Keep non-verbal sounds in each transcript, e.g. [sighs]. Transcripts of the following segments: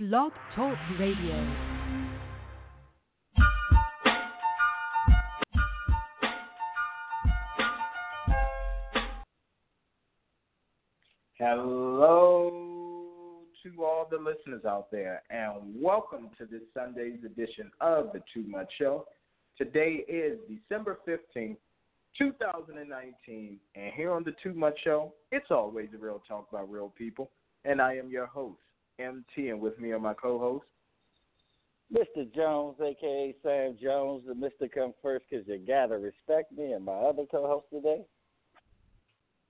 Blog Talk Radio. Hello to all the listeners out there, and welcome to this Sunday's edition of the Too Much Show. Today is December 15th, 2019, and here on the Too Much Show, it's always real talk about real people, and I am your host, MT, and with me are my co-host, Mr. Jones, aka Sam Jones, the Mr. Come First because you gotta respect me, and my other co-host today.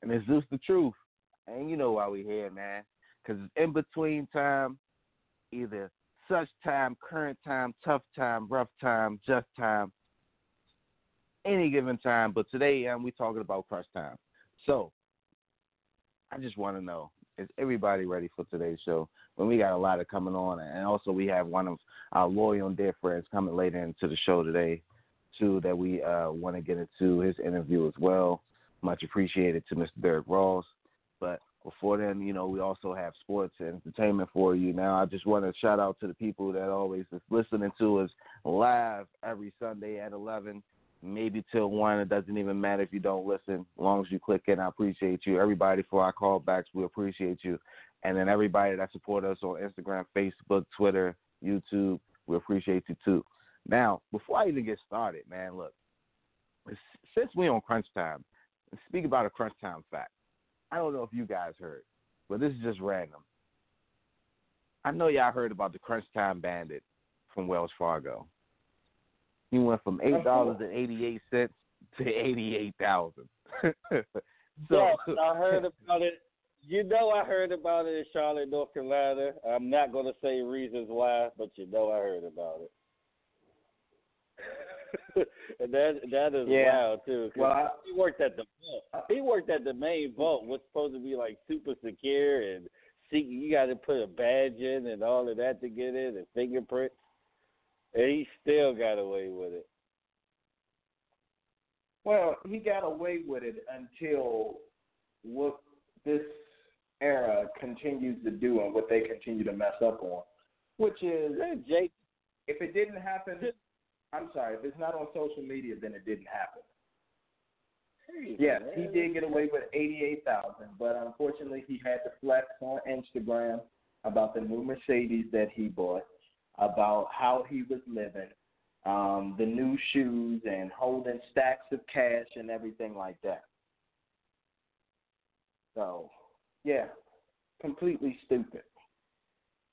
And it's just the truth. And you know why we here, man. Because it's in between time, either such time, current time, tough time, rough time, just time, any given time. But today, um, we talking about crush time. So, I just want to know, is everybody ready for today's show? When we got a lot of coming on, and also we have one of our loyal and dear friends coming later into the show today, too, that we uh, want to get into his interview as well. Much appreciated to Mr. Derrick Rawls. But before then, you know, we also have sports and entertainment for you. Now, I just want to shout out to the people that always is listening to us live every Sunday at 11, maybe till 1. It doesn't even matter if you don't listen. As long as you click in, I appreciate you. Everybody for our callbacks, we appreciate you. And then everybody that support us on Instagram, Facebook, Twitter, YouTube, we appreciate you too. Now, before I even get started, man, look, since we on crunch time, speak about a crunch time fact. I don't know if you guys heard, but this is just random. I know y'all heard about the Crunch Time Bandit from Wells Fargo. He went from eight dollars and eighty eight cents to eighty eight thousand. [laughs] so yes, I heard about it. You know, I heard about it in Charlotte, North Carolina. I'm not going to say reasons why, but you know, I heard about it. [laughs] and that that is Yeah. wild too. Well, I- he worked at the vault. He worked at the main vault, what's supposed to be like super secure and see you got to put a badge in and all of that to get in and fingerprints. And he still got away with it. Well, he got away with it until what this era continues to do and what they continue to mess up on, which is Jake, if it didn't happen, I'm sorry, if it's not on social media, then it didn't happen. Yes, he did get away with eighty-eight thousand, but unfortunately, he had to flex on Instagram about the new Mercedes that he bought, about how he was living, um, the new shoes, and holding stacks of cash and everything like that. So, yeah, completely stupid.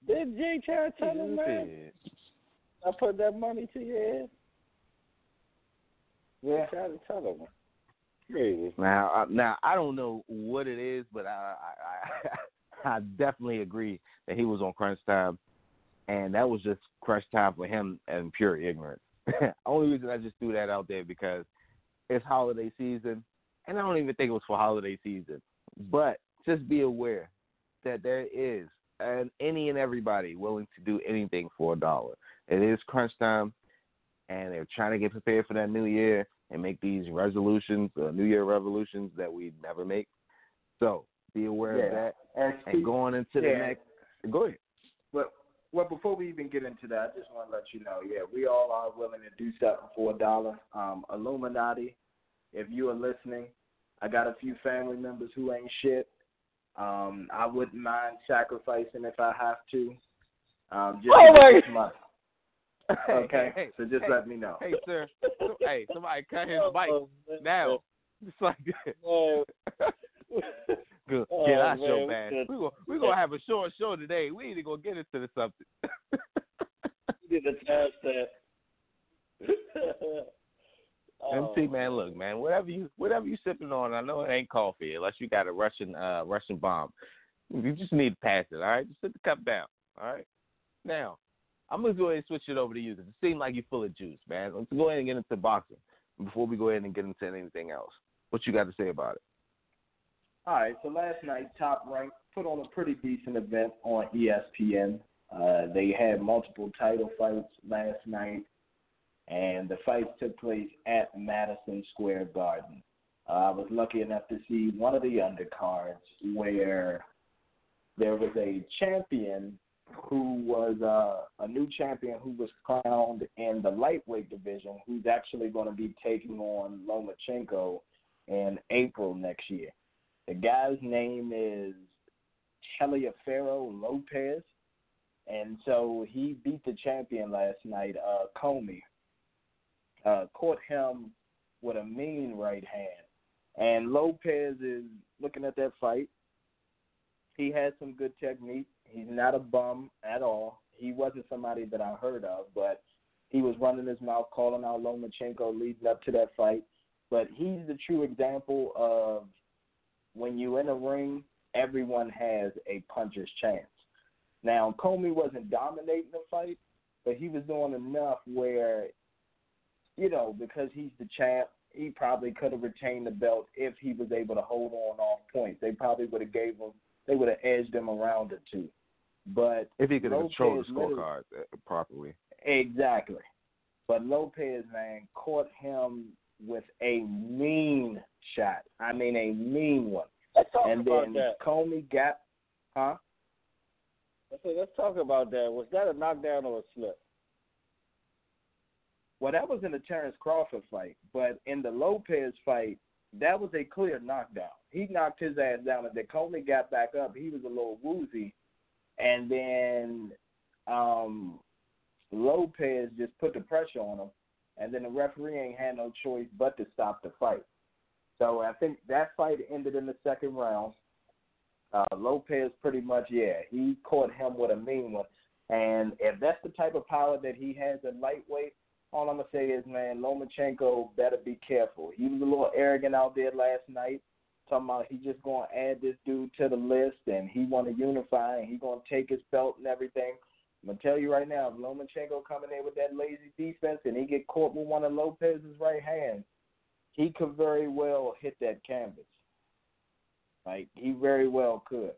Did Jay try to tell him, man? I put that money to your head. Yeah, Try to tell him. Crazy. Now, I, now I don't know what it is, but I, I, I, [laughs] I definitely agree that he was on crunch time, and that was just crunch time for him and pure ignorance. [laughs] Only reason I just threw that out there because it's holiday season, and I don't even think it was for holiday season. But just be aware that there is and any and everybody willing to do anything for a dollar. It is crunch time, and they're trying to get prepared for that new year and make these resolutions, uh, New Year revolutions that we never make. So be aware Yeah. of that. and, going into the next, go ahead. But well, before we even get into that, I just want to let you know, yeah, we all are willing to do something for a dollar. Um, Illuminati, if you are listening, I got a few family members who ain't shit. Um, I wouldn't mind sacrificing if I have to. Um, just Oh my- get this money. [laughs] Okay, Hey, so just hey, let me know. Hey, sir. So- hey, somebody cut his mic Oh, now. It's like that. [laughs] Man. Good. Oh, Get our man, show we back. We're gonna we're gonna have a short show today. We need to go get into the subject. You did a time stamp. Oh, MC man, look, man, whatever you whatever you sipping on, I know it ain't coffee unless you got a Russian uh Russian bomb. You just need to pass it, all right? Just sit the cup down, all right? Now, I'm gonna go ahead and switch it over to you because it seems like you're full of juice, man. Let's go ahead and get into boxing before we go ahead and get into anything else. What you got to say about it? All right, so last night, Top Rank put on a pretty decent event on ESPN. Uh, they had multiple title fights last night, and the fights took place at Madison Square Garden. Uh, I was lucky enough to see one of the undercards where there was a champion who was was uh, a new champion who was crowned in the lightweight division, who's actually going to be taking on Lomachenko in April next year. The guy's name is Teofimo Lopez, and so he beat the champion last night, uh, Commey. Uh, caught him with a mean right hand. And Lopez is looking at that fight. He has some good technique. He's not a bum at all. He wasn't somebody that I heard of, but he was running his mouth, calling out Lomachenko leading up to that fight. But he's the true example of when you in a ring, everyone has a puncher's chance. Now, Commey wasn't dominating the fight, but he was doing enough where, you know, because he's the champ, he probably could have retained the belt if he was able to hold on off points. They probably would have gave him, they would have edged him around or two. But if he could have controlled the scorecard uh, properly. Exactly. But Lopez, man, caught him with a mean shot. I mean, a mean one. Let's talk and about then that. Commey got, huh? I said, let's talk about that. Was that a knockdown or a slip? Well, that was in the Terrence Crawford fight, but in the Lopez fight, that was a clear knockdown. He knocked his ass down, and then Commey got back up. He was a little woozy, and then um, Lopez just put the pressure on him, and then the referee ain't had no choice but to stop the fight. So I think that fight ended in the second round. Uh, Lopez pretty much, yeah, he caught him with a mean one. And if that's the type of power that he has at lightweight, all I'm gonna say is, man, Lomachenko better be careful. He was a little arrogant out there last night, talking about he just gonna add this dude to the list and he want to unify and he gonna take his belt and everything. I'm gonna tell you right now, if Lomachenko coming in with that lazy defense and he get caught with one of Lopez's right hands, he could very well hit that canvas. Like he very well could.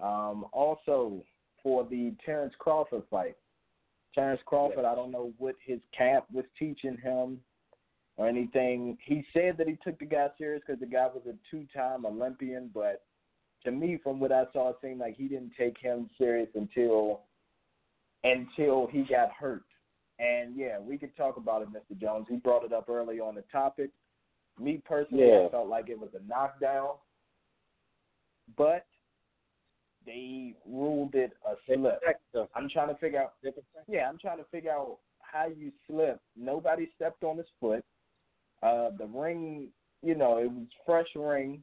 Um, also, for the Terrence Crawford fight, Terrence Crawford, I don't know what his camp was teaching him or anything. He said that he took the guy serious because the guy was a two-time Olympian, but to me, from what I saw, it seemed like he didn't take him serious until until he got hurt. And yeah, we could talk about it, Mr. Jones. He brought it up early on the topic. Me personally, Yeah. I felt like it was a knockdown, but they ruled it a slip. I'm trying to figure out. Yeah, I'm trying to figure out how you slip. Nobody stepped on his foot. Uh, the ring, you know, it was fresh ring,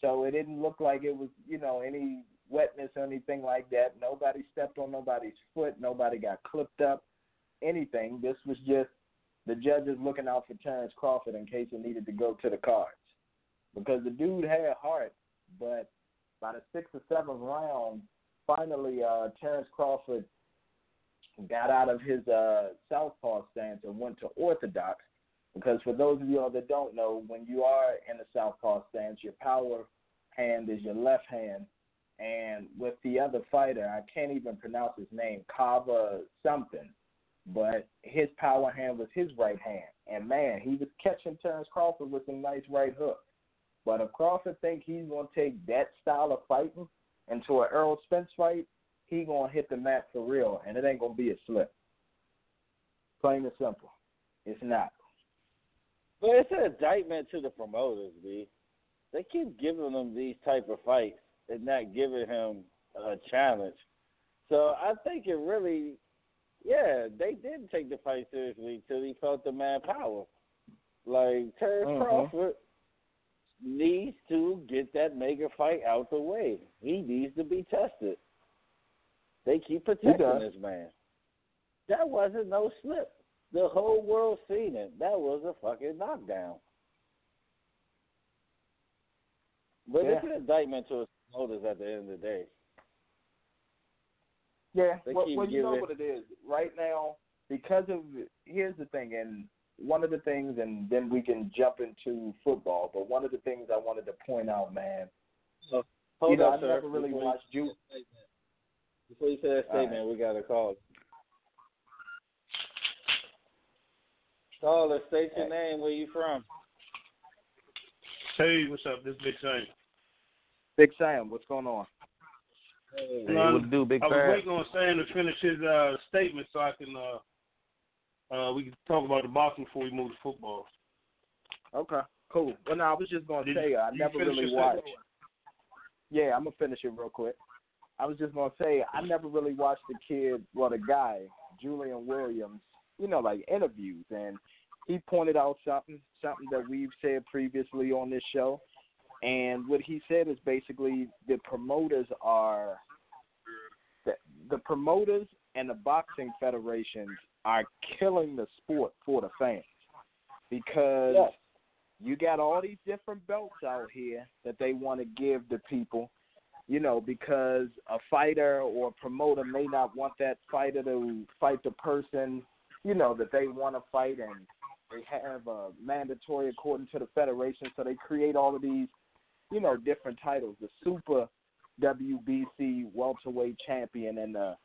so it didn't look like it was, you know, any wetness or anything like that. Nobody stepped on nobody's foot. Nobody got clipped up. Anything. This was just the judges looking out for Terrence Crawford in case he needed to go to the cards, because the dude had heart, but by the sixth or seventh round, finally uh, Terrence Crawford got out of his uh, southpaw stance and went to orthodox. Because for those of y'all that don't know, when you are in a southpaw stance, your power hand is your left hand, and with the other fighter, I can't even pronounce his name, Kava something, but his power hand was his right hand. And man, he was catching Terrence Crawford with some nice right hooks. But if Crawford think he's gonna take that style of fighting into an Errol Spence fight, he gonna hit the mat for real, and it ain't gonna be a slip. Plain and simple, it's not. But it's an indictment to the promoters, B. They keep giving them these type of fights and not giving him a challenge. So I think it really, yeah, they didn't take the fight seriously till he felt the man power. Like Terrence Mhm. Crawford needs to get that mega fight out the way. He needs to be tested. They keep protecting this man. That wasn't no slip. The whole world seen it. That was a fucking knockdown. But Yeah. it's an indictment to promoters at the end of the day. Yeah, They well, well you know giving- what it is. Right now, because of here's the thing, and one of the things, and then we can jump into football. But one of the things I wanted to point out, man, uh, Hold you know, up, I sir. never really Before you watched say you. that statement- Before you say that All right. statement, we got a call. Caller, state your name. Where you from? Hey, what's up? This is Big Sam. Big Sam, what's going on? Hey, No, what to do, big I was Fab? waiting on Sam to finish his uh, statement so I can uh, uh, we can talk about the boxing before we move to football. Okay, cool. Well, no, I was just gonna say I never really watched. statement? Yeah, I'm gonna finish it real quick. I was just gonna say I never really watched the kid, well, the guy Julian Williams, you know, like interviews, and he pointed out something, something that we've said previously on this show, and what he said is basically the promoters are the, the promoters and the boxing federations are killing the sport for the fans. Because Yes. you got all these different belts out here that they want to give to people, you know, because a fighter or a promoter may not want that fighter to fight the person, you know, that they want to fight, and they have a mandatory according to the federation, so they create all of these, you know, different titles, the Super WBC welterweight champion, and the,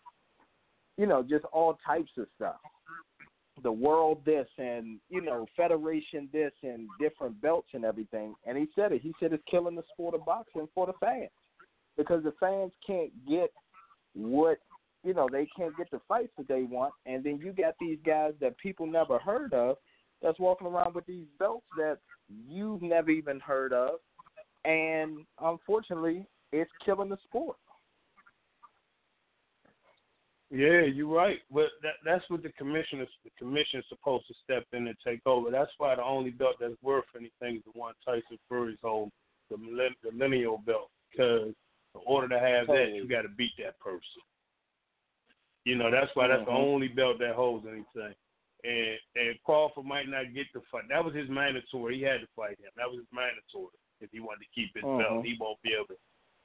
you know, just all types of stuff. The world this and you know federation this and different belts and everything. And he said it. He said it's killing the sport of boxing for the fans. Because the fans can't get what you know they can't get the fights that they want. And then you got these guys that people never heard of that's walking around with these belts that you've never even heard of and unfortunately it's killing the sport Yeah, you're right. But that that's what the commission is. The commission is supposed to step in and take over. That's why the only belt that's worth anything is the one Tyson Fury's hold, the millenn- the lineal belt. Because in order to have that, you got to beat that person. You know, that's why that's the Mhm. only belt that holds anything. And and Crawford might not get the fight. That was his mandatory. He had to fight him. That was his mandatory. If he wanted to keep his Mhm. belt, he won't be able.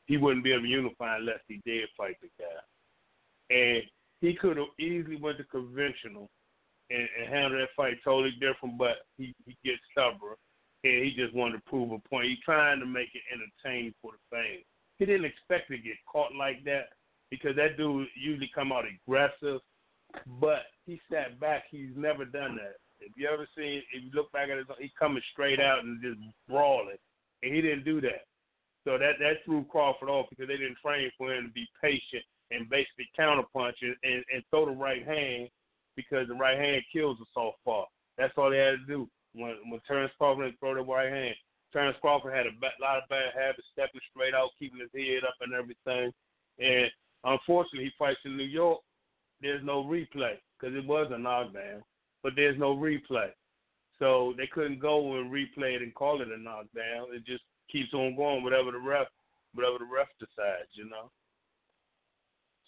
He wouldn't be able to unify unless he did fight the guy. And he could have easily went to conventional and, and handled that fight totally different, but he, he gets stubborn and he just wanted to prove a point. He's trying to make it entertaining for the fans. He didn't expect to get caught like that because that dude usually come out aggressive, but he sat back. He's never done that. If you ever seen, if you look back at his, he coming straight out and just brawling, and he didn't do that. So that that threw Crawford off because they didn't train for him to be patient and basically counterpunch and, and, and throw the right hand because the right hand kills a southpaw. That's all they had to do. When when Terrence Crawford throw the right hand, Terrence Crawford had a lot of bad habits, stepping straight out, keeping his head up and everything. And unfortunately, he fights in New York. There's no replay because it was a knockdown, but there's no replay. So they couldn't go and replay it and call it a knockdown. It just keeps on going, whatever the ref, whatever the ref decides, you know.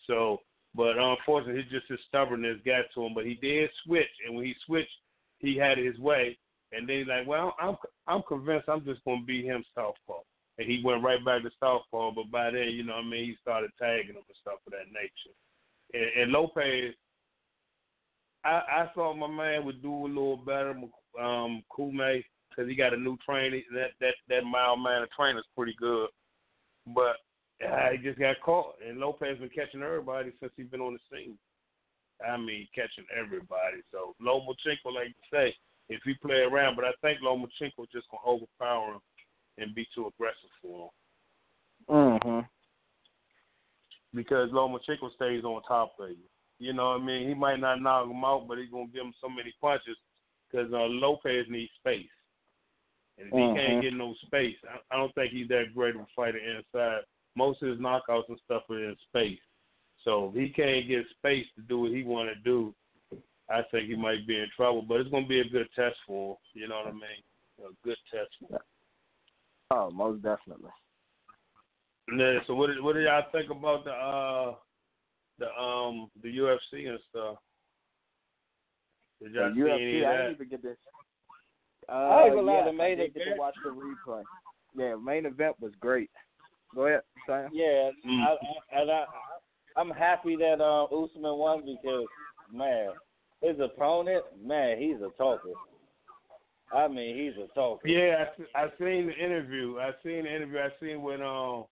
So, but unfortunately, just his stubbornness got to him. But he did switch, and when he switched, he had his way. And then he's like, well, I'm I'm convinced I'm just gonna beat him southpaw. And he went right back to southpaw. But by then, you know, what I mean, he started tagging him and stuff of that nature. And, and Lopez, I I thought my man would do a little better, um, Commey, because he got a new trainer. That that that mild man of trainer's pretty good. But uh, he just got caught, and Lopez been catching everybody since he's been on the scene. I mean, catching everybody. So Lomachenko, like you say, if he play around, but I think Lomachenko just gonna overpower him and be too aggressive for him mhm because Lomachenko stays on top of you. You know what I mean? He might not knock him out, but he's gonna give him so many punches because uh, Lopez needs space. And if he Mhm. can't get no space, I, I don't think he's that great of a fighter inside. Most of his knockouts and stuff are in space. So if he can't get space to do what he want to do, I think he might be in trouble. But it's going to be a good test for him. You know what I mean? A good test for him. oh most definitely Yeah. so what did what do y'all think about the uh the um the UFC and stuff? Did the y'all see any UFC of I that? didn't even get this uh, I ain't gonna lie, the main I did get to watch the replay yeah main event was great go ahead Sam Yeah, Mm. I, I, and I, I'm happy that uh, Usman won because man, his opponent, man, he's a talker. I mean, he's a talker. Yeah, I, I seen the interview. I seen the interview. I seen what um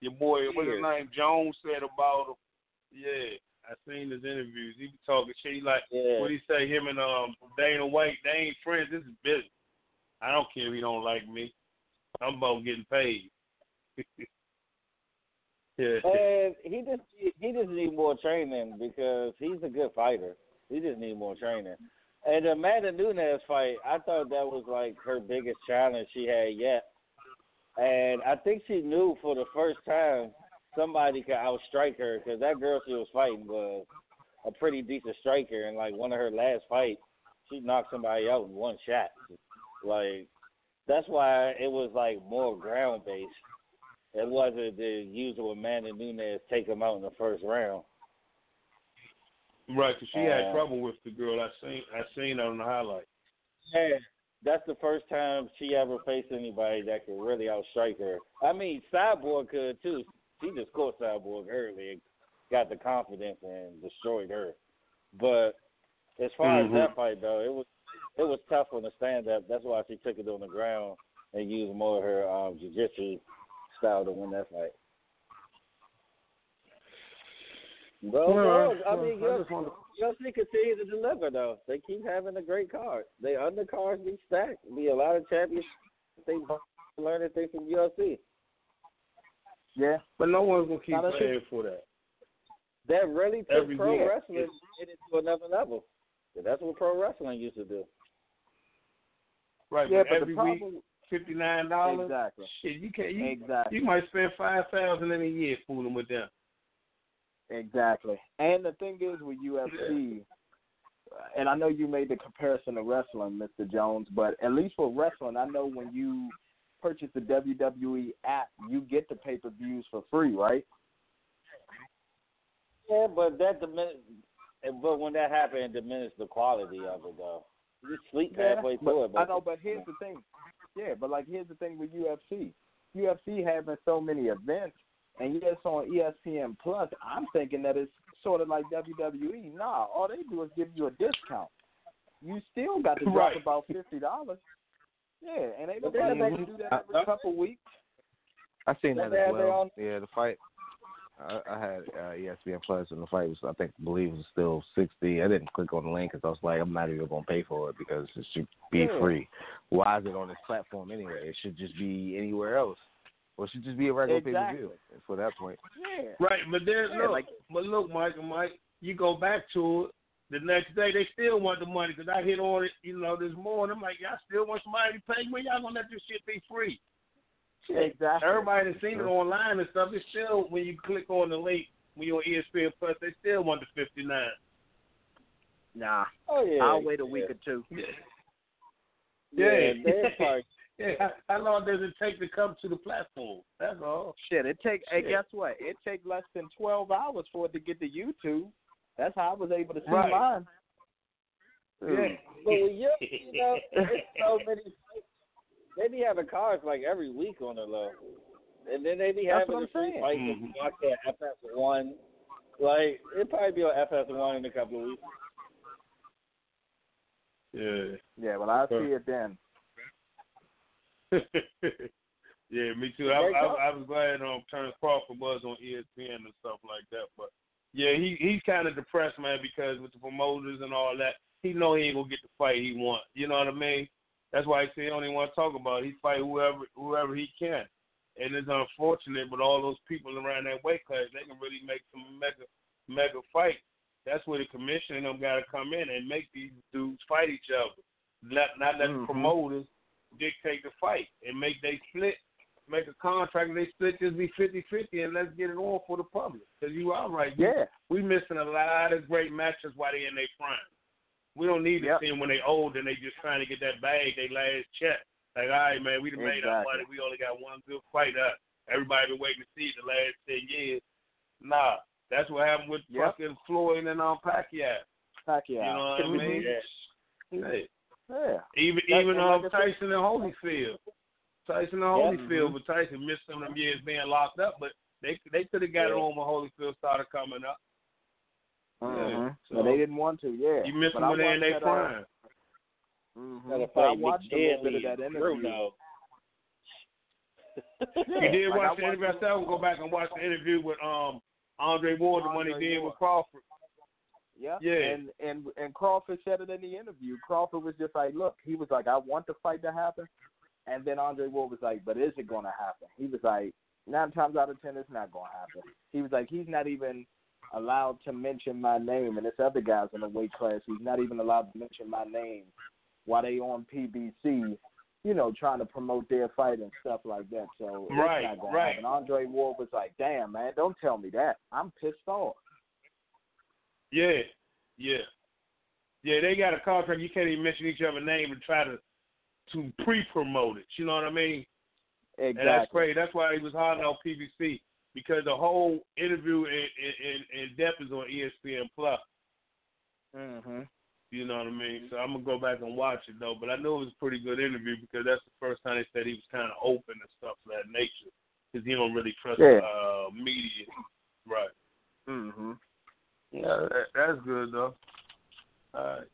your boy what's his name Jones said about him. Yeah, I seen his interviews. He be talking shit. He like Yeah. what he say? Him and um Dana White, they ain't friends. This is business. I don't care if he don't like me. I'm about getting paid. [laughs] Yeah. And he just he just need more training because he's a good fighter. He just need more training. And the Amanda Nunes fight, I thought that was like her biggest challenge she had yet. And I think she knew for the first time somebody could outstrike her because that girl she was fighting was a pretty decent striker. And like one of her last fights, she knocked somebody out in one shot. Like that's why it was like more ground based. It wasn't the usual Amanda Nunes take him out in the first round. Right, because she had Uh, trouble with the girl. I seen I seen on the highlight. Yeah, that's the first time she ever faced anybody that could really outstrike her. I mean, Cyborg could too. She just caught Cyborg early and got the confidence and destroyed her. But as far Mhm. as that fight though, it was it was tough on the stand up. That's why she took it on the ground and used more of her um jiu-jitsu style to win that fight. Well, no, I mean, UFC, just wanted- UFC continue to deliver though. They keep having a great card. They undercards be stacked. Be a lot of champions. They learning things from UFC. Yeah. But no one's gonna keep that's paying for that. That really took Every pro week. wrestling it to another level. That's what pro wrestling used to do. Right, Yeah, but but every week fifty nine dollars. exactly. Shit, you can't. You, Exactly. you might spend five thousand in a year fooling with them. Exactly. And the thing is with UFC, and I know you made the comparison to wrestling, Mr. Jones, but at least for wrestling, I know when you purchase the WWE app, you get the pay per views for free, right? Yeah, but that dimin- but when that happened, it diminished the quality of it though. You sleep halfway but, through it. But I know, but here's the thing. Yeah, but like here's the thing with UFC. UFC having so many events, and yes, on ESPN Plus, I'm thinking that it's sort of like WWE. Nah, all they do is give you a discount. You still got to drop Right. about fifty dollars. Yeah, and they But don't they to have do that that- every couple weeks. I seen Don't that as well. own- Yeah, the fight. I, I had uh, ESPN Plus, and the fight was, I think, believe it was still sixty. I didn't click on the link because I was like, I'm not even gonna pay for it because it should be Yeah. free. Why is it on this platform anyway? It should just be anywhere else, or it should just be a regular pay per view. For that point, Yeah. Right, but then Yeah, look, like- but look, Mike Mike, you go back to it. The next day, they still want the money because I hit on it, you know, this morning. I'm like, y'all still want somebody to pay me? Y'all gonna let this shit be free? Exactly. Everybody that's seen it online and stuff. It's still when you click on the link when you're on E ESPN Plus, they still want the fifty nine. Nah. oh yeah, I'll wait a yeah. week or two. Yeah. Yeah, [laughs] Yeah. they're [laughs] Yeah, how, how long does it take to come to the platform? That's all. Shit, it takes. Hey, guess what? It takes less than twelve hours for it to get to YouTube. That's how I was able to see Right. mine. Yeah. But with you, you know, there's so [laughs] many. They be having cards like every week on the low, and then they be That's having what the I'm free saying. fights Mhm. if watch that FS1. Like it probably be on FS1 in a couple of weeks. Yeah. Yeah, but I'll Huh. see it then. [laughs] yeah, me too. I, I, I was glad um Terrence Crawford was on ESPN and stuff like that. But yeah, he he's kind of depressed, man, because with the promoters and all that, he know he ain't gonna get the fight he want. You know what I mean? That's why he say he only want to talk about. It. He fight whoever whoever he can, and it's unfortunate, but all those people around that weight class, they can really make some mega mega fights. That's where the commission and them got to come in and make these dudes fight each other. Not not let the Mhm. promoters dictate the fight and make they split, make a contract and they split just be fifty fifty and let's get it on for the public. Because you are right. Yeah. we missing a lot of great matches while they in their prime. We don't need to Yep. see them when they old and they just trying to get that bag, they last check. Like, all right, man, we done made our Exactly. money. We only got one good fight up. Everybody been waiting to see it the last ten years. Nah, that's what happened with Yep. fucking Floyd and um Pacquiao. Pacquiao. You know what I [laughs] mean? Yeah. Yeah. Yeah. Even That- even um like Tyson and Holyfield. Tyson and Yeah. Holyfield, but Tyson missed some of them years being locked up, but they they could have got it on when Holyfield started coming up. Mhm. so- but they didn't want to. Yeah. You missed but them when they in watched their prime. Uh, mhm. But I fight watched a little bit of that interview. Bruno. [laughs] you did like I watch the interview. I said I would go back and watch the interview with um Andre Ward, the one he did Ward. with Crawford. Yeah. Yeah. And and and Crawford said it in the interview. Crawford was just like, look, he was like, I want the fight to happen, and then Andre Ward was like, but is it going to happen? He was like, nine times out of ten, it's not gonna happen. He was like, he's not even allowed to mention my name, and this other guys in the weight class, he's not even allowed to mention my name while they on PBC, you know, trying to promote their fight and stuff like that. So Right, it's not gonna happen. Andre Ward was like, damn man, don't tell me that. I'm pissed off. Yeah, yeah, yeah. They got a contract. You can't even mention each other's name and try to to pre-promote it. You know what I mean? Exactly. And that's crazy. That's why he was hard on PBC because the whole interview in, in, in depth is on ESPN Plus. Mhm. You know what I mean? So I'm gonna go back and watch it though. But I knew it was a pretty good interview because that's the first time they said he was kind of open and stuff of that nature because he don't really trust Yeah. uh, media. Right. Mhm. Yeah, that, that's good though. All right.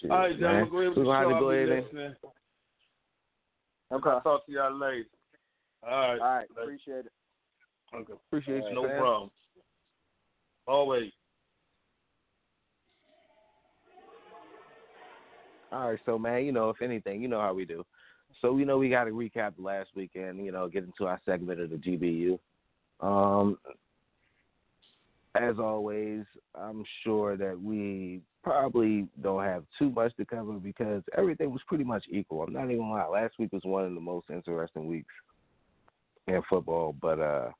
Shit, All right, man. John. Go We're gonna have to go I'll ahead and listening. Okay. I'll talk to y'all later. All right. All right. Appreciate it. Okay. appreciate you. No fam. problem. Always. All right, so man, you know, if anything, you know how we do. So you know we got to recap the last weekend. You know, get into our segment of the GBU. Um, as always, I'm sure that we probably don't have too much to cover because everything was pretty much equal. I'm not even gonna lie. Last week was one of the most interesting weeks in football, but uh,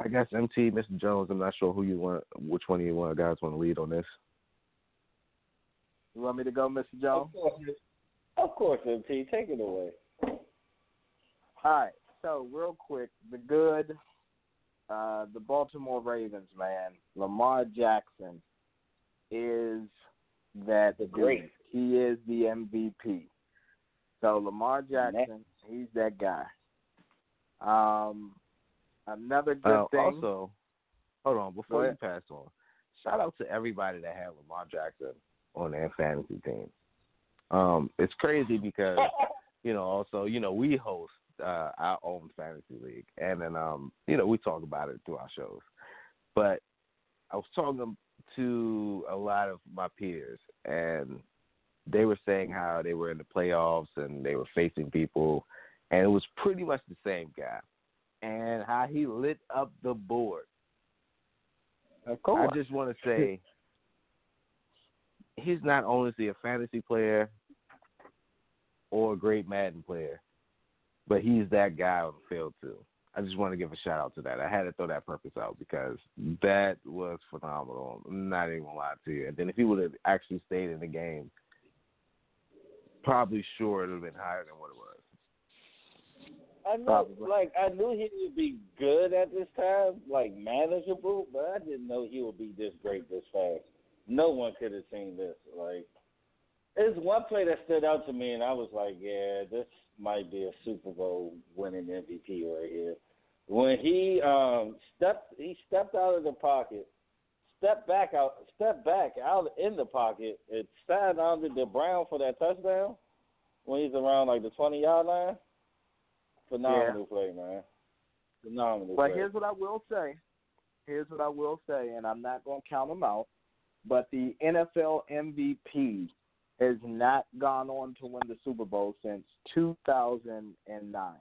I guess MT, Mr. Jones. I'm not sure who you want, which one of you want guys want to lead on this. You want me to go, Mr. Jones? Of course, of course, MT, take it away. All right. So real quick, the good, uh, the Baltimore Ravens, man, Lamar Jackson is that The great. He is the MVP. So Lamar Jackson, he's that guy. Um, another good Uh, thing. also, hold on before you pass on. Shout out to everybody that had Lamar Jackson on their fantasy team. Um, it's crazy because [laughs] you know also you know we host uh, our own fantasy league, and then um you know we talk about it through our shows. But I was talking to a lot of my peers, and they were saying how they were in the playoffs and they were facing people, and it was pretty much the same guy, and how he lit up the board. of course. I just want to say he's not only a fantasy player or a great Madden player, but he's that guy on the field too. I just want to give a shout out to that. I had to throw that purpose out because that was phenomenal. I'm not even gonna lie to you. And then if he would have actually stayed in the game, probably sure it would have been higher than what it was. I know, Probably. like I knew he would be good at this time, like manageable, but I didn't know he would be this great this fast. No one could have seen this. Like, there's one play that stood out to me, and I was like, yeah, this might be a Super Bowl winning MVP right here. When he um stepped, he stepped out of the pocket, stepped back out, stepped back out in the pocket, and signed onto the Brown for that touchdown when he's around like the twenty yard line. Phenomenal play, man. Phenomenal But play. here's what I will say. Here's what I will say, and I'm not going to count them out. But the NFL MVP has not gone on to win the Super Bowl since 2009,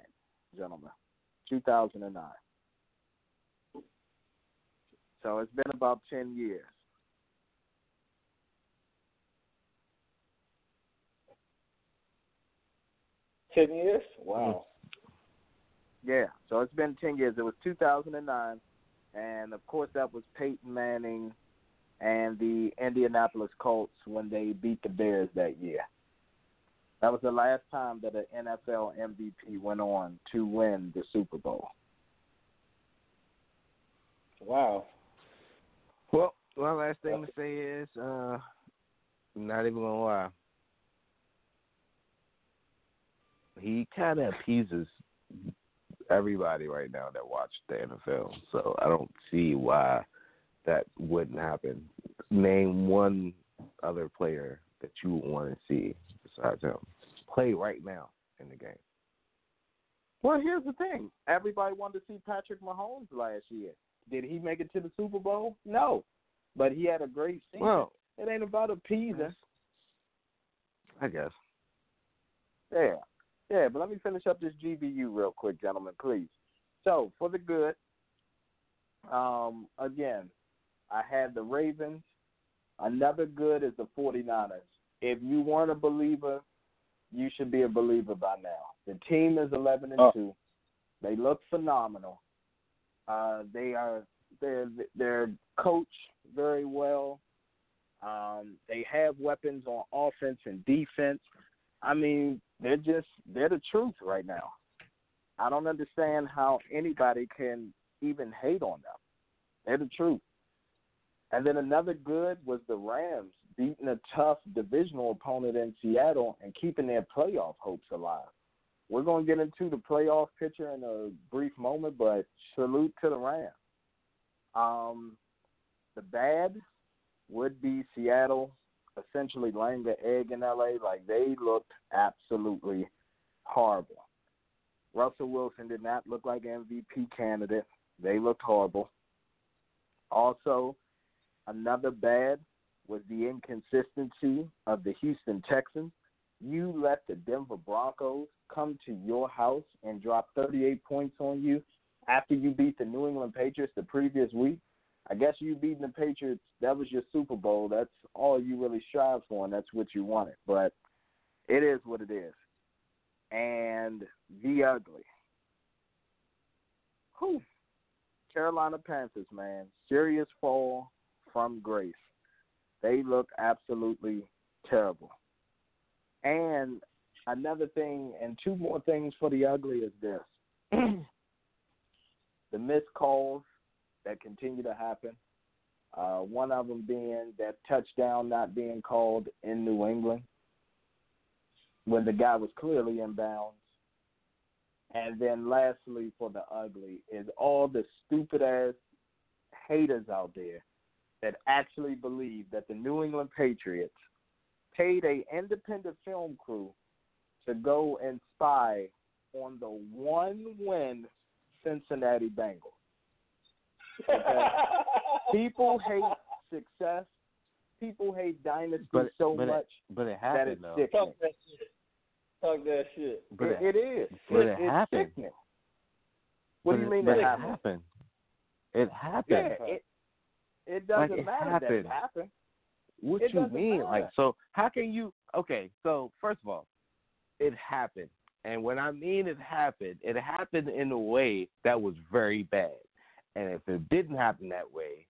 gentlemen. 2009. So it's been about 10 years. Ten years? Wow. Mm. Yeah, so it's been 10 years. It was 2009, and of course that was Peyton Manning and the Indianapolis Colts when they beat the Bears that year. That was the last time that an NFL MVP went on to win the Super Bowl. Wow. Well, my last thing to say is, uh, not even gonna lie, he kind of appeases everybody right now that watched the NFL. So I don't see why that wouldn't happen. Name one other player that you would want to see besides him play right now in the game. Well, here's the thing. Everybody wanted to see Patrick Mahomes last year. Did he make it to the Super Bowl? No. But he had a great season. Well, it ain't about appeasing. I guess. Yeah. Yeah, but let me finish up this GBU real quick, gentlemen, please. So for the good, um, again, I had the Ravens. Another good is the 49ers. If you weren't a believer, you should be a believer by now. The team is 11 and Oh. 2. They look phenomenal. Uh, they are they're they're coached very well. Um, they have weapons on offense and defense. I mean, they're just they're the truth right now. I don't understand how anybody can even hate on them. They're the truth. And then another good was the Rams beating a tough divisional opponent in Seattle and keeping their playoff hopes alive. We're going to get into the playoff picture in a brief moment, but salute to the Rams. Um, the bad would be Seattle essentially laying the egg in LA. Like they looked absolutely horrible. Russell Wilson did not look like MVP candidate. They looked horrible. Also, another bad was the inconsistency of the Houston Texans. You let the Denver Broncos come to your house and drop 38 points on you after you beat the New England Patriots the previous week. I guess you beating the Patriots, that was your Super Bowl. That's all you really strive for, and that's what you wanted. But it is what it is. And the ugly. Whew. Carolina Panthers, man. Serious fall from grace. They look absolutely terrible. And another thing, and two more things for the ugly is this [clears throat] the missed calls that continue to happen. Uh, one of them being that touchdown not being called in New England when the guy was clearly in bounds. And then lastly, for the ugly, is all the stupid ass haters out there that actually believe that the New England Patriots paid a independent film crew to go and spy on the one win Cincinnati Bengals. Okay? [laughs] People hate success. People hate dynasty But so but much it, but it that happened it's though. sickening. Talk that shit. Talk that shit. But it, it, it is. but it it's happened. sickening. What but do you mean but it it happened? happened? It happened. Yeah, it, doesn't Like, it matter that happened. it happened. What It you mean? matter. Like, so how can you? Okay, so first of all, it happened, and when I mean it happened, it happened in a way that was very bad. And if it didn't happen that way,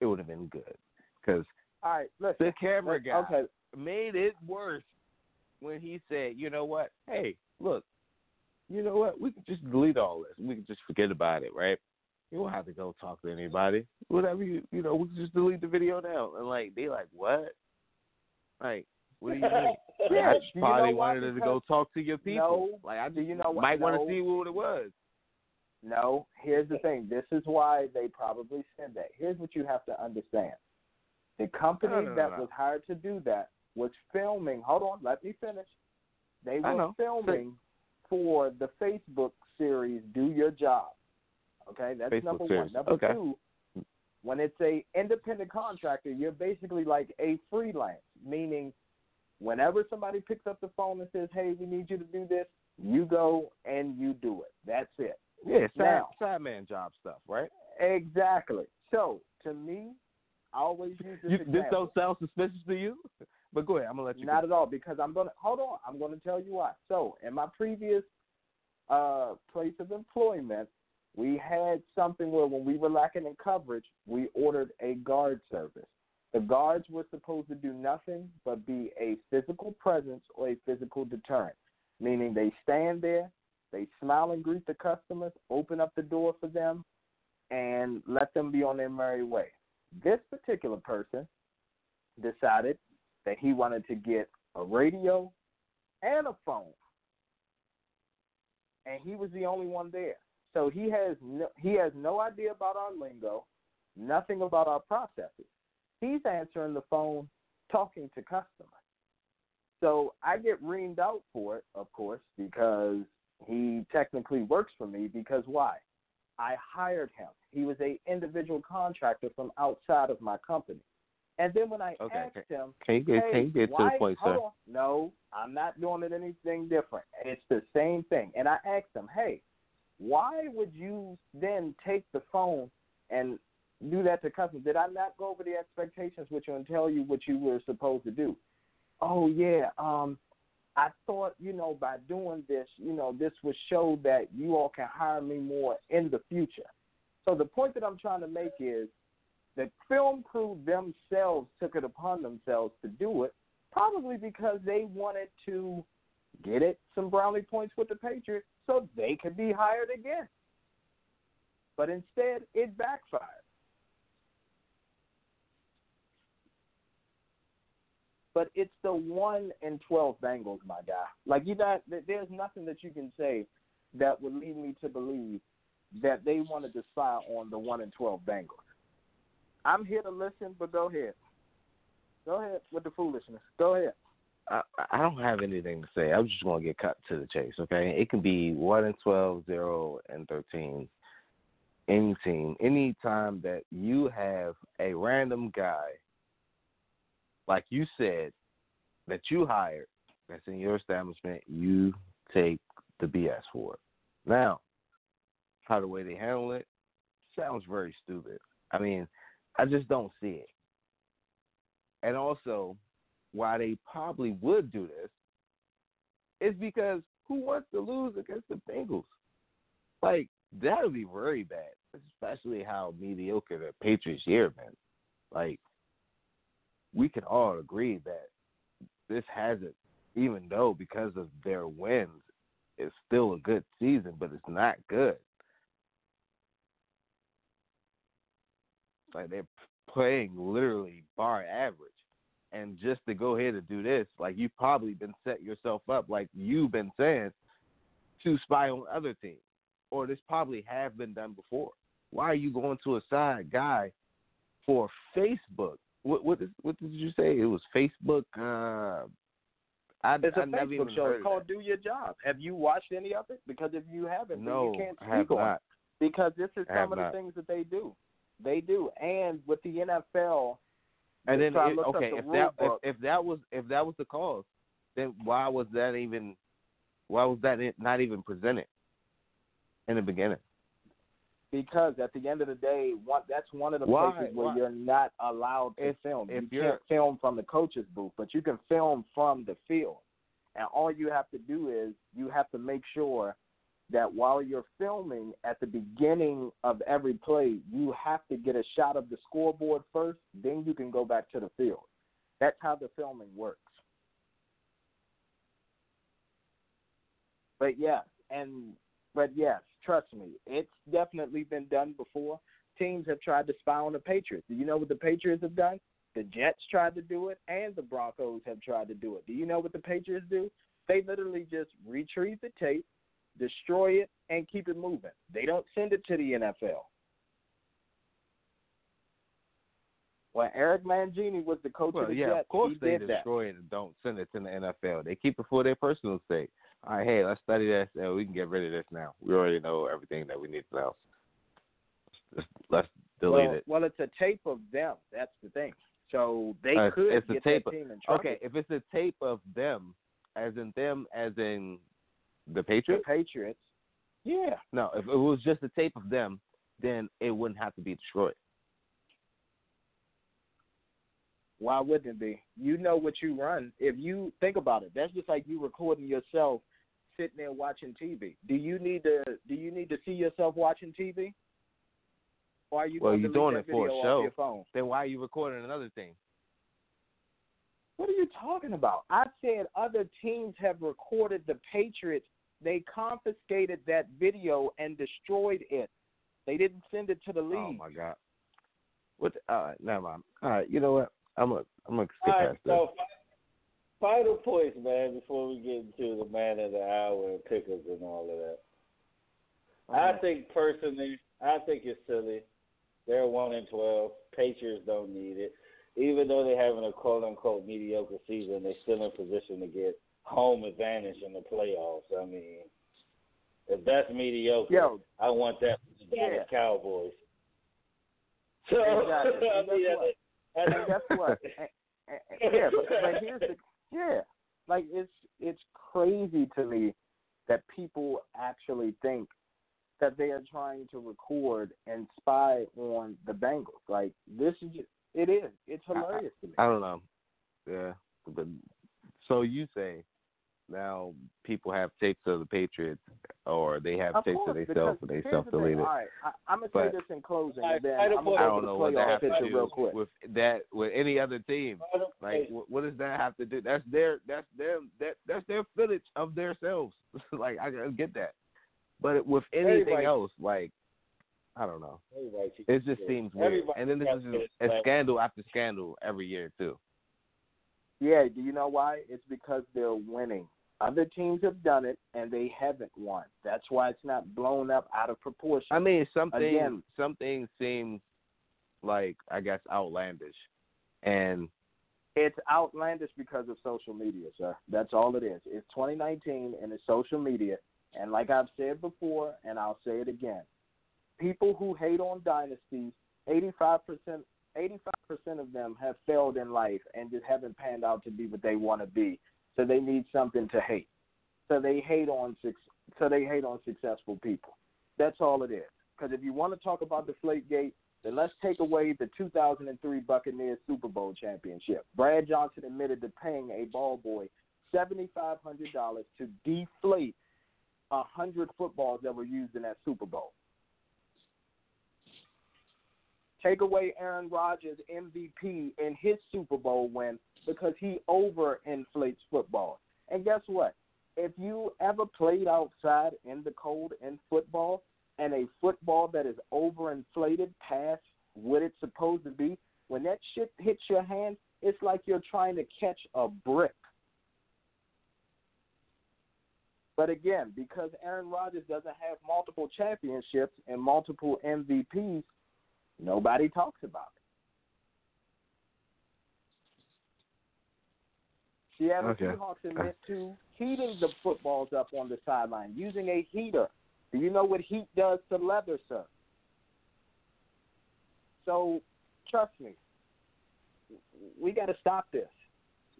it would have been good, because All right, listen. the camera guy Okay, made it worse when he said, "You know what? Hey, look, you know what? We can just delete all this. We can just forget about it, right? You don't have to go talk to anybody. Whatever you, you know, we can just delete the video now." And like they like, "What? Like, what do you mean?" [laughs] Yeah, I you probably know why? wanted to go talk to your people. No. Like I Do just you know why? might want to see what it was. No, here's the thing. This is why they probably said that. Here's what you have to understand. The company No, no, no, that no. was hired to do that was filming. Hold on, let me finish. They were know. filming for the Facebook series "Do Your Job." Okay, that's Facebook number series. one. Number Okay. two, when it's a independent contractor, you're basically like a freelance, meaning whenever somebody picks up the phone and says, "Hey, we need you to do this," you go and you do it. That's it. Yeah, side, man job stuff, right? Exactly. So to me, I always use this You, this don't sound suspicious to you, [laughs] but go ahead. I'm gonna let you. Not at all, because I'm gonna hold on. I'm gonna tell you why. So in my previous uh, place of employment, we had something where when we were lacking in coverage, we ordered a guard service. The guards were supposed to do nothing but be a physical presence or a physical deterrent, meaning they stand there, they smile and greet the customers, open up the door for them, and let them be on their merry way. This particular person decided that he wanted to get a radio and a phone. And he was the only one there. So he has no, he has no idea about our lingo, nothing about our processes. He's answering the phone, talking to customers. So I get reamed out for it, of course, because he technically works for me. Because why? I hired him. He was a individual contractor from outside of my company. And then when I Okay, asked him, Can you get, hey, can you get to why, the point, sir? On. No, I'm not doing it anything different. It's the same thing. And I asked him, hey, why would you then take the phone and do that to customers? Did I not go over the expectations with you and tell you what you were supposed to do? Oh yeah, um, I thought you know by doing this, you know, this would show that you all can hire me more in the future. So the point that I'm trying to make is the film crew themselves took it upon themselves to do it, probably because they wanted to get it some brownie points with the Patriots so they could be hired again. But instead, it backfired. But it's the one in twelve Bengals, my guy. Like you not, there's nothing that you can say that would lead me to believe that they wanted to spy on the one in twelve Bengals. I'm here to listen, but go ahead. Go ahead with the foolishness. Go ahead. I, I don't have anything to say. I'm just going to get cut to the chase. Okay, it can be one and 12, 0 and thirteen. Any team, any time that you have a random guy, like you said, that you hired, that's in your establishment, you take the BS for it. Now, how the way they handle it sounds very stupid. I mean, I just don't see it. And also, why they probably would do this is because who wants to lose against the Bengals? Like that would be very bad, especially how mediocre the Patriots year been. Like we can all agree that this hasn't, even though because of their wins, it's still a good season, but it's not good. Like they're playing literally bar average. And just to go ahead and do this, like you've probably been set yourself up, like you've been saying, to spy on other teams. Or this probably have been done before. Why are you going to a side guy for Facebook? What what, is, what did you say? It was Facebook. Uh, I, it's a I never even Facebook show. It's called. Do Your Job. Have you watched any of it? Because if you haven't, No, then you can't speak on not. Because this is some of the not. things that they do. They do, and with the NFL, And then so it- okay, the if that if, if that was if that was the cause, then why was that even why was that not even presented in the beginning? because at the end of the day, one, that's one of the Why- places where why- you're not allowed to If- film. if you can't film from the coach's booth, but you can film from the field. And all you have to do is you have to make sure that while you're filming at the beginning of every play, you have to get a shot of the scoreboard first, then you can go back to the field. That's how the filming works. But yes, and but yes, trust me, it's definitely been done before. Teams have tried to spy on the Patriots. Do you know what the Patriots have done? The Jets tried to do it, and the Broncos have tried to do it. Do you know what the Patriots do? They literally just retrieve the tape, destroy it, and keep it moving. They don't send it to the NFL. When Eric Mangini was the coach Well, of the yeah, Jets, of course he they did that. destroy it and don't send it to the NFL. They keep it for their personal sake. All right, hey, let's study this and we can get rid of this now. We already know everything that we need to know. Let's, let's delete well, it. well, it's a tape of them. That's the thing. So they Uh, could it's a get tape that team in trouble. Okay, if it's a tape of them, as in them, as in the the Patriots. Patriots. Yeah. No, if it was just a tape of them, then it wouldn't have to be destroyed. Why wouldn't it be? You know what you run. If you think about it, that's just like you recording yourself sitting there watching TV. Do you need to do you need to see yourself watching TV? Or are you Well, you're doing it for a show. your phone? Then why are you recording another thing? What are you talking about? I said other teams have recorded the Patriots. They confiscated that video and destroyed it. They didn't send it to the oh, league. Oh my god. What? The, all right, never mind. All right, you know what? I'm gonna I'm gonna skip All right, past so fi- final points, man, before we get into the man of the hour and pickers and all of that. I think personally, I think it's silly. They're one in twelve. Patriots don't need it. Even though they're having a quote unquote mediocre season, they're still in position to get home advantage in the playoffs. I mean, if that's mediocre, Yo, I want that for the Dallas Yeah. Cowboys. So Exactly. [laughs] I And mean, guess what? I- and guess what? And- and- yeah, but, but [laughs] here's the yeah, like it's it's crazy to me that people actually think that they are trying to record and spy on the Bengals. Like this is just, it is. It's hilarious I, to me. I don't know. Yeah, but so you say now people have tapes of the Patriots, or they have Of tapes course, of themselves, because and they here's self the thing. deleted. All right, I, I'm gonna But- say this in closing, All right, and then I don't I'm gonna I go don't know what that playoff has to do real quick. with that with any other team. Like, what, what does that have to do? That's their that's their that that's their footage of themselves. [laughs] like, I, I get that, but with anything Everybody- else, like, I don't know. Everybody It just seems weird. Everybody And then this is this, a scandal after scandal every year too. Yeah, do you know why? It's because they're winning. Other teams have done it and they haven't won. That's why it's not blown up out of proportion. I mean, something Again- something seems like I guess outlandish, and It's outlandish because of social media, sir. That's all it is. It's 2019 and it's social media. And like I've said before, and I'll say it again, people who hate on dynasties, 85%, 85% of them have failed in life and just haven't panned out to be what they want to be. So they need something to hate. So they hate on so they hate on successful people. That's all it is. Because if you want to talk about Deflategate, then let's take away the 2003 Buccaneers Super Bowl championship. Brad Johnson admitted to paying a ball boy $7,500 to deflate 100 footballs that were used in that Super Bowl. Take away Aaron Rodgers' MVP in his Super Bowl win because he overinflates football. And guess what? If you ever played outside in the cold in football and a football that is overinflated past what it's supposed to be, when that shit hits your hand, it's like you're trying to catch a brick. But again, because Aaron Rodgers doesn't have multiple championships and multiple MVPs, nobody talks about it. Seattle Okay. Seahawks admit to heating the footballs up on the sideline using a heater. Do you know what heat does to leather, sir? So, trust me, we got to stop this.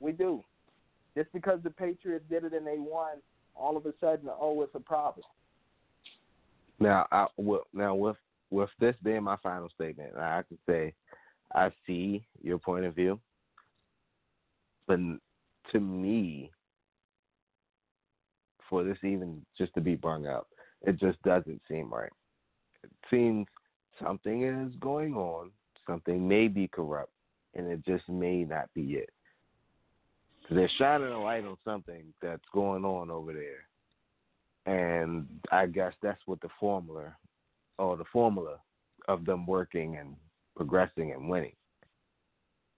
We do. Just because the Patriots did it and they won, all of a sudden, oh, it's a problem. Now, I, well, now with with this being my final statement, I have to say I see your point of view, but to me, for this even just to be brought up, it just doesn't seem right. It seems something is going on, something may be corrupt, and it just may not be it. They're shining a light on something that's going on over there and I guess that's what the formula or the formula of them working and progressing and winning.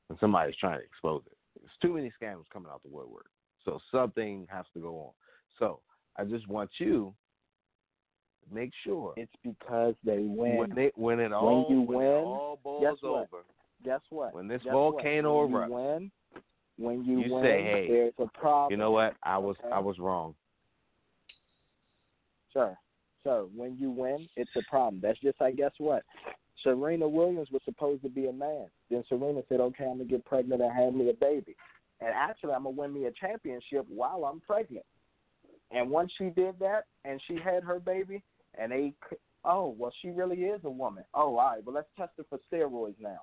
And somebody's trying to expose it. There's too many scams coming out the woodwork. So something has to go on. So I just want you to make sure It's because they win. when they when it all when you when win, all boils guess what? over, Guess what? when this Guess volcano what? when erupts, you win, when you, you win, say, "Hey, there's a problem. you know what? I was Okay. I was wrong. Sir, sir, when you win, it's a problem. That's just like guess what? Serena Williams was supposed to be a man. Then Serena said, "Okay, I'm gonna get pregnant and have me a baby." And actually, I'm gonna win me a championship while I'm pregnant. And once she did that, and she had her baby, and they, oh, well, she really is a woman. Oh, all right, well, let's test her for steroids now.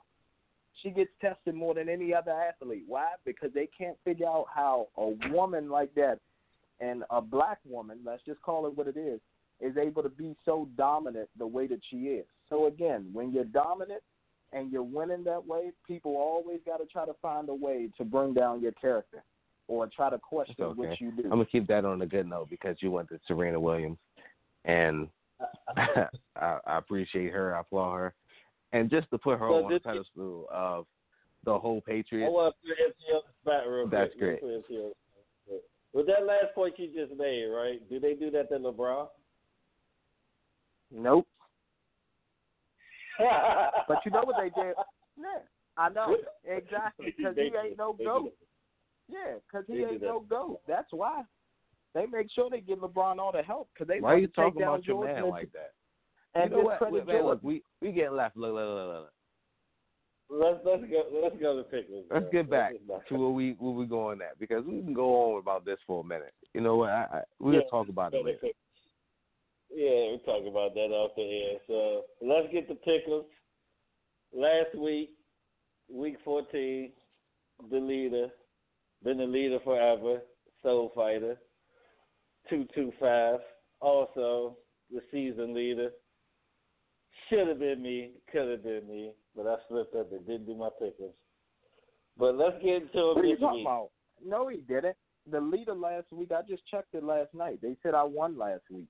She gets tested more than any other athlete. Why? Because they can't figure out how a woman like that and a black woman, let's just call it what it is, is able to be so dominant the way that she is. So again, when you're dominant and you're winning that way, people always got to try to find a way to bring down your character or try to question okay. what you do. I'm gonna keep that on a good note because you went to Serena Williams, and [laughs] [laughs] I, I appreciate her. I applaud her, and just to put her So on the pedestal of the whole I Patriots. want to put MC on the spot real That's quick. great. Let's put MC on the spot. With that last point you just made, right? Do they do that to LeBron? Nope. [laughs] But you know what they did? Yeah, I know exactly [laughs] because he ain't no goat. Yeah, because he ain't no goat. That's why they make sure they give LeBron all the help because they Why are you to talking about your Jordan man like that? and you know what? Wait, man, look, we we getting left. Look, look, look, look, look. Let's let's go let's go to Pickles. Let's get back just not- to where we where we going at because we can go on about this for a minute. You know what? I, I, we'll Yeah, talk about it later. Pickles. Yeah, we'll talk about that off the air. So let's get the pickles. Last week, week 14, the leader, been the leader forever, Soul Fighter, 225. Also, the season leader. Should have been me, could have been me, but I slipped up and didn't do my pickles. But let's get into it What are you talking week. about? No, he didn't. The leader last week, I just checked it last night. They said I won last week.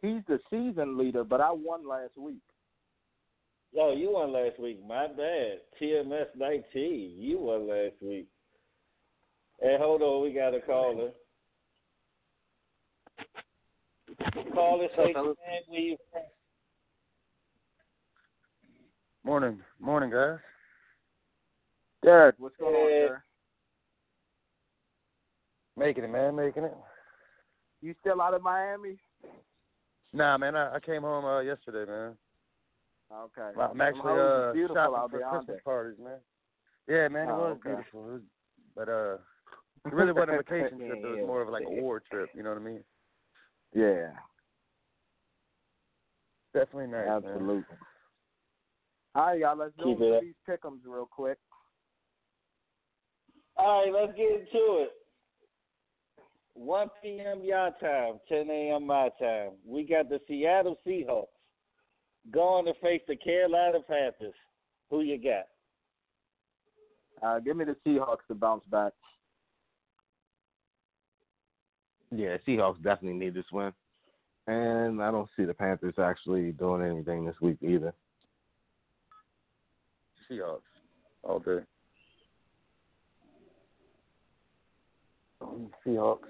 He's the season leader, but I won last week. Yo, you won last week. My bad. TMS 19. You won last week. Hey, hold on. We got a caller. Caller, say your where you from. Morning, morning, guys. Dad, what's going on, sir? Making it, man, making it. You still out of Miami? Nah, man, I, I came home uh, yesterday, man. Okay. Well, I'm actually How was it uh, beautiful shopping out for Christmas aren't parties, man. Yeah, man, it Oh, was okay. beautiful. It was, but uh, it really wasn't a [laughs] vacation trip. It was more of like a war trip. You know what I mean? Yeah, Definitely nice, man. absolutely. All right, y'all. Let's Keep do it these pick'ems real quick. All right, let's get into it. 1 p.m. your time, 10 a.m. my time. We got the Seattle Seahawks going to face the Carolina Panthers. Who you got? Uh, give me the Seahawks to bounce back. Yeah, Seahawks definitely need this win. And I don't see the Panthers actually doing anything this week either. Seahawks all day. Seahawks.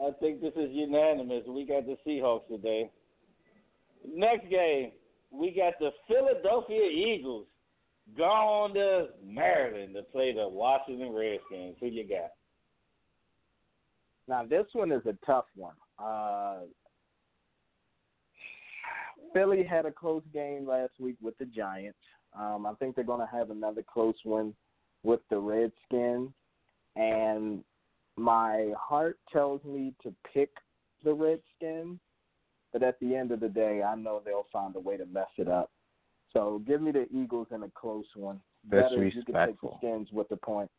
I think this is unanimous. We got the Seahawks today. Next game, we got the Philadelphia Eagles going to Maryland to play the Washington Redskins. Who you got? Now this one is a tough one. Uh, Philly had a close game last week with the Giants. Um, I think they're going to have another close one with the Redskins, and my heart tells me to pick the Redskins, but at the end of the day, I know they'll find a way to mess it up. So give me the Eagles in a close one. That's Better if you can take the. Skins with the points.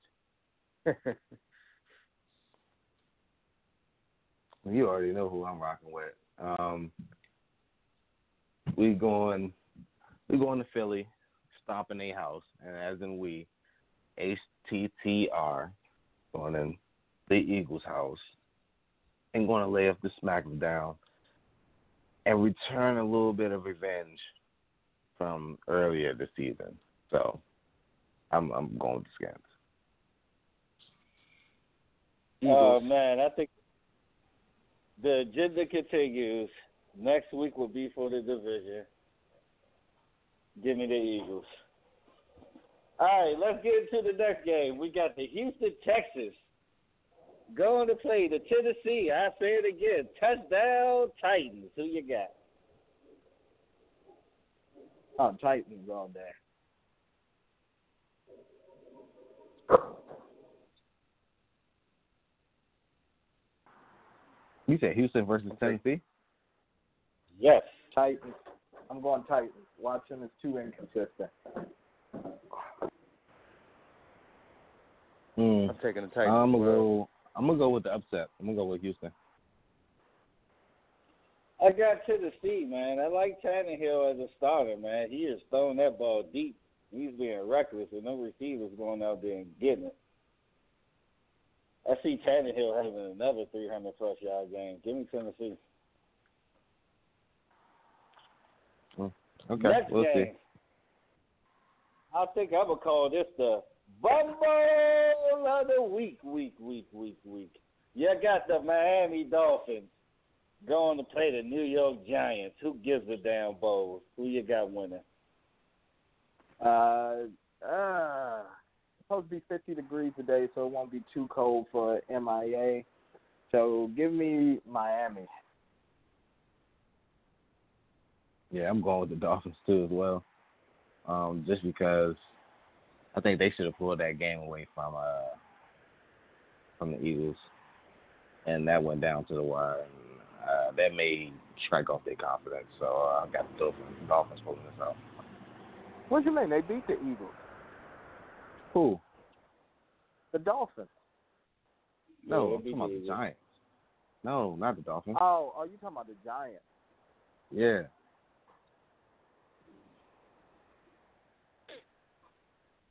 [laughs] You already know who I'm rocking with. Um, we going, we going to Philly, stomping a house, and as in we, H T T R, going in the Eagles' house, and going to lay up the smackdown, and return a little bit of revenge from earlier this season. So, I'm I'm going with the Skins. Oh man, I think the agenda continues. Next week will be for the division. Give me the Eagles. All right, let's get into the next game. We got the Houston Texans going to play the Tennessee. I say it again, touchdown Titans. Who you got? Oh, Titans all day. You said Houston versus Tennessee? Yes. Titans. I'm going Titans. Watson is too inconsistent. Hmm. I'm taking the Titans. I'm gonna go. I'm gonna go with the upset. I'm gonna go with Houston. I got Tennessee, man. I like Tannehill as a starter, man. He is throwing that ball deep. He's being reckless, and no receivers going out there and getting it. I see Tannehill having another 300 plus yard game. Give me Tennessee. Okay, Next we'll game. see. I think I'm gonna call this the Bum Bowl of the week, week, week, week, week. You got the Miami Dolphins going to play the New York Giants. Who gives a damn bowl? Who you got winning? Uh, uh, supposed to be 50 degrees today, so it won't be too cold for MIA. So give me Miami. Yeah, I'm going with the Dolphins too as well. Um, just because I think they should have pulled that game away from uh from the Eagles, and that went down to the wire. And, uh, that may strike off their confidence. So uh, I got the Dolphins, Dolphins pulling this out. What do you mean? They beat the Eagles. Who? The Dolphins. No, Yeah, I'm talking about the Giants. No, not the Dolphins. Oh, are you talking about the Giants? Yeah.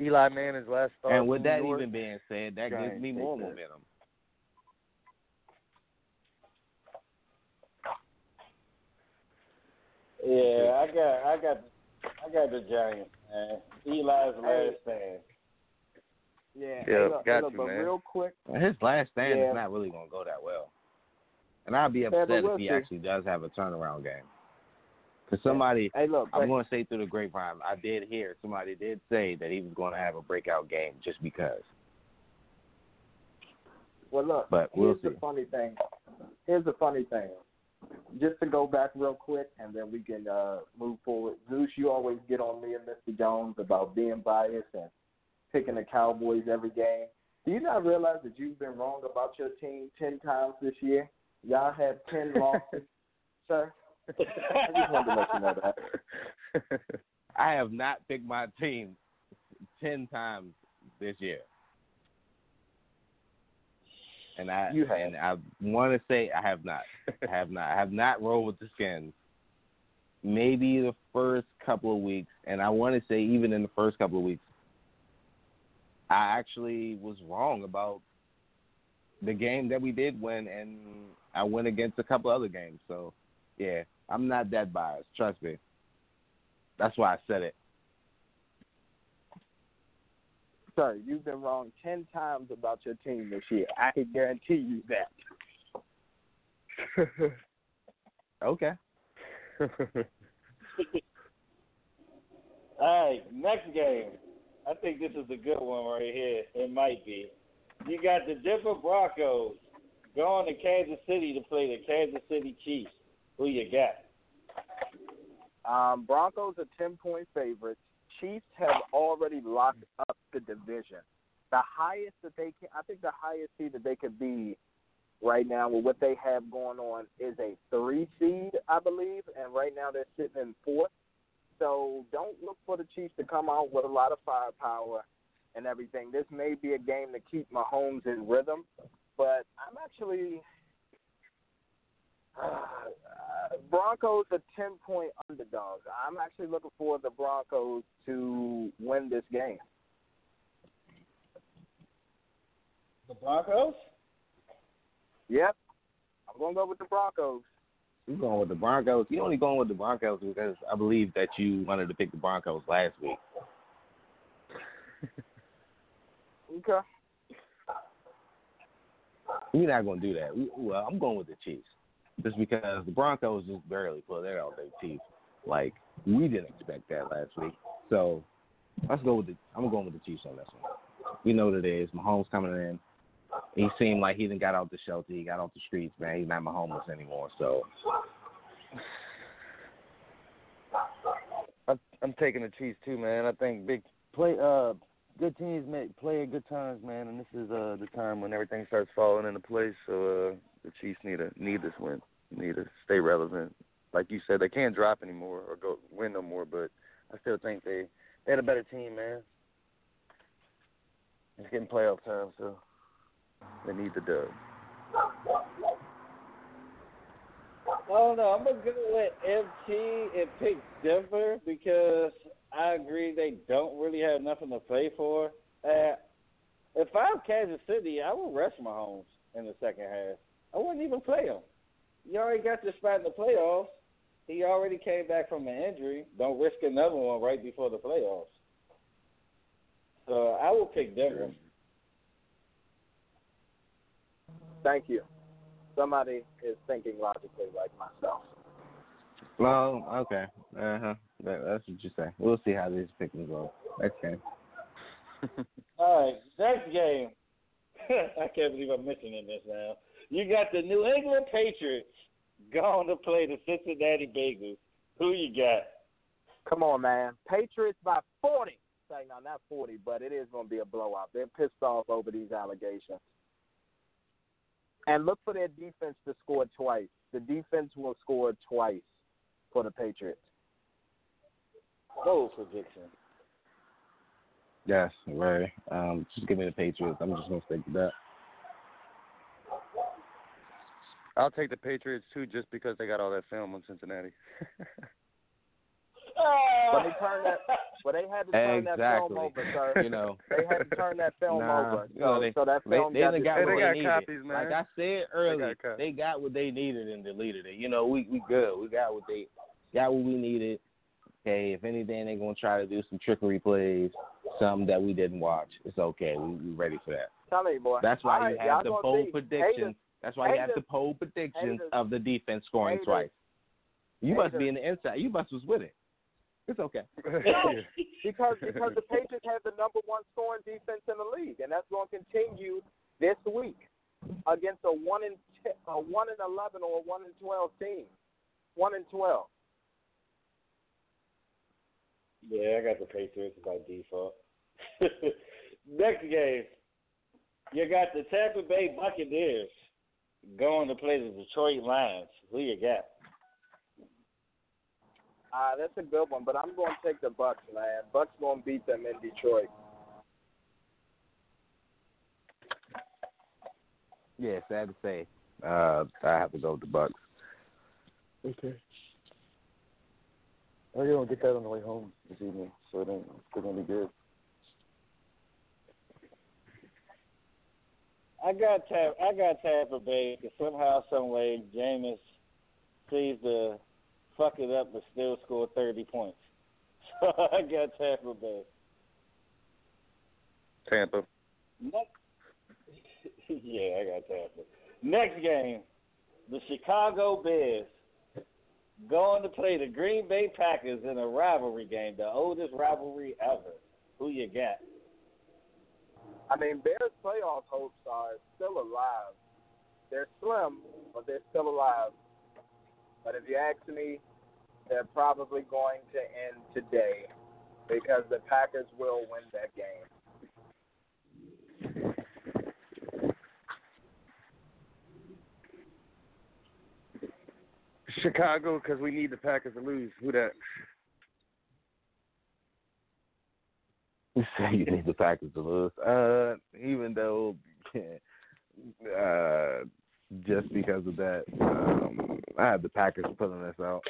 Eli Manning's last start. And with that York. even being said, that Giants gives me take more that. momentum. Yeah, I got, I got, I got the Giants. Man. Eli's last stand. Yeah, Yeah, look, got look, you, but man. real quick, His last stand Yeah. is not really going to go that well. And I'd be upset we'll if he see. actually does have a turnaround game. Because somebody, hey, look, I'm going to say through the grapevine, I did hear somebody did say that he was going to have a breakout game just because. well, look, But we'll here's see. the funny thing. Here's the funny thing. Just to go back real quick, and then we can uh, move forward. Zeus, you always get on me and Mr. Jones about being biased and picking the Cowboys every game. Do you not realize that you've been wrong about your team ten times this year? Y'all have ten [laughs] losses, sir. I just wanted to let you know that. [laughs] I have not picked my team 10 times this year. And I You have. and I want to say I have not. I have not. I have not rolled with the skins. Maybe the first couple of weeks, and I want to say even in the first couple of weeks, I actually was wrong about the game that we did win, and I went against a couple other games. So, yeah, I'm not that biased. Trust me. That's why I said it. Sir, you've been wrong ten times about your team this year. I can guarantee you that. [laughs] Okay. [laughs] All right, next game. I think this is a good one right here. It might be. You got the Denver Broncos going to Kansas City to play the Kansas City Chiefs. Who you got? Um, Broncos are ten point favorites. Chiefs have already locked up the division. The highest that they can, I think, the highest seed that they could be right now with what they have going on is a three seed, I believe, and right now they're sitting in fourth. So don't look for the Chiefs to come out with a lot of firepower and everything. This may be a game to keep Mahomes in rhythm, but I'm actually uh, Broncos are ten point underdogs. I'm actually looking for the Broncos to win this game. The Broncos? Yep, I'm gonna go with the Broncos. You going with the Broncos? You only going with the Broncos because I believe that you wanted to pick the Broncos last week. [laughs] Okay. You're not going to do that. Well, I'm going with the Chiefs just because the Broncos just barely pulled that out their teeth. Like we didn't expect that last week. So let's go with the. I'm going with the Chiefs on this one. We know what it is. Mahomes coming in. He seemed like he didn't got out the shelter. He got off the streets, man. He's not Mahomes anymore. So I'm, taking the Chiefs too, man. I think big play. Uh, good teams make play at good times, man. And this is uh the time when everything starts falling into place. So uh, the Chiefs need to need this win. Need to stay relevant. Like you said, they can't drop anymore or go win no more. But I still think they they had a better team, man. It's getting playoff time, so they need the dub. Oh no, I'm gonna go with MT and pick Denver because I agree they don't really have nothing to play for. Uh, if I'm Kansas City, I would rest Mahomes in the second half. I wouldn't even play him. You already got your spot in the playoffs. He already came back from an injury. Don't risk another one right before the playoffs. So I will pick Denver. Thank you. Somebody is thinking logically like myself. Well, okay. Uh huh. That, that's what you say. We'll see how these pickings go. Next game. [laughs] All right, next game. [laughs] I can't believe I'm mentioning this now. You got the New England Patriots going to play the Cincinnati Bengals. Who you got? Come on, man. Patriots by 40. Say, no, not 40, but it is going to be a blowout. They're pissed off over these allegations. And look for their defense to score twice. The defense will score twice for the Patriots. Bold prediction. Yes, right. Um, just give me the Patriots. I'm just gonna stick to that. I'll take the Patriots too, just because they got all that film on Cincinnati. [laughs] But they turned that. But they had to turn that film over, sir. [laughs] You know, They had to turn that film Nah, over. you know, so, they- so that they, film they got got Hey, what they they got needed. copies, man. Like I said earlier, got they got what they needed and deleted it. You know, we we good. We got what they got what we needed. Okay, if anything, they're gonna try to do some trickery plays, something that we didn't watch. It's okay. We we ready for that. Tell me, boy. That's why All you right, y'all have the bold see. predictions. Haters, That's why you have haters- the bold predictions haters- of the defense scoring haters- twice. You must be in the inside. You must was with it. It's okay. no, [laughs] because because the Patriots have the number one scoring defense in the league, and that's going to continue this week against a one in t- a one in eleven or a one in twelve team. One in twelve. Yeah, I got the Patriots by default. [laughs] Next game, you got the Tampa Bay Buccaneers going to play the Detroit Lions. Who you got? Uh, that's a good one, but I'm going to take the Bucks, man. Bucks going to beat them in Detroit. Yeah, sad to say. Uh, I have to go with the Bucks. Okay. Oh, you're gonna get that on the way home this evening, so it ain't it's gonna be good. I got Tampa, I got Tampa Bay. 'cause somehow, some way, Jameis sees to fuck it up, but still score thirty points. [laughs] So I got Tampa Bay. Tampa. Next, [laughs] yeah, I got Tampa. Next game, the Chicago Bears going to play the Green Bay Packers in a rivalry game, the oldest rivalry ever. Who you got? I mean, Bears playoff hopes are still alive. They're slim, but they're still alive. But if you ask me, they're probably going to end today because the Packers will win that game. Chicago, because we need the Packers to lose. Who that? You [laughs] say you need the Packers to lose. Uh, even though, [laughs] uh, just because of that, um, I have the Packers pulling us out.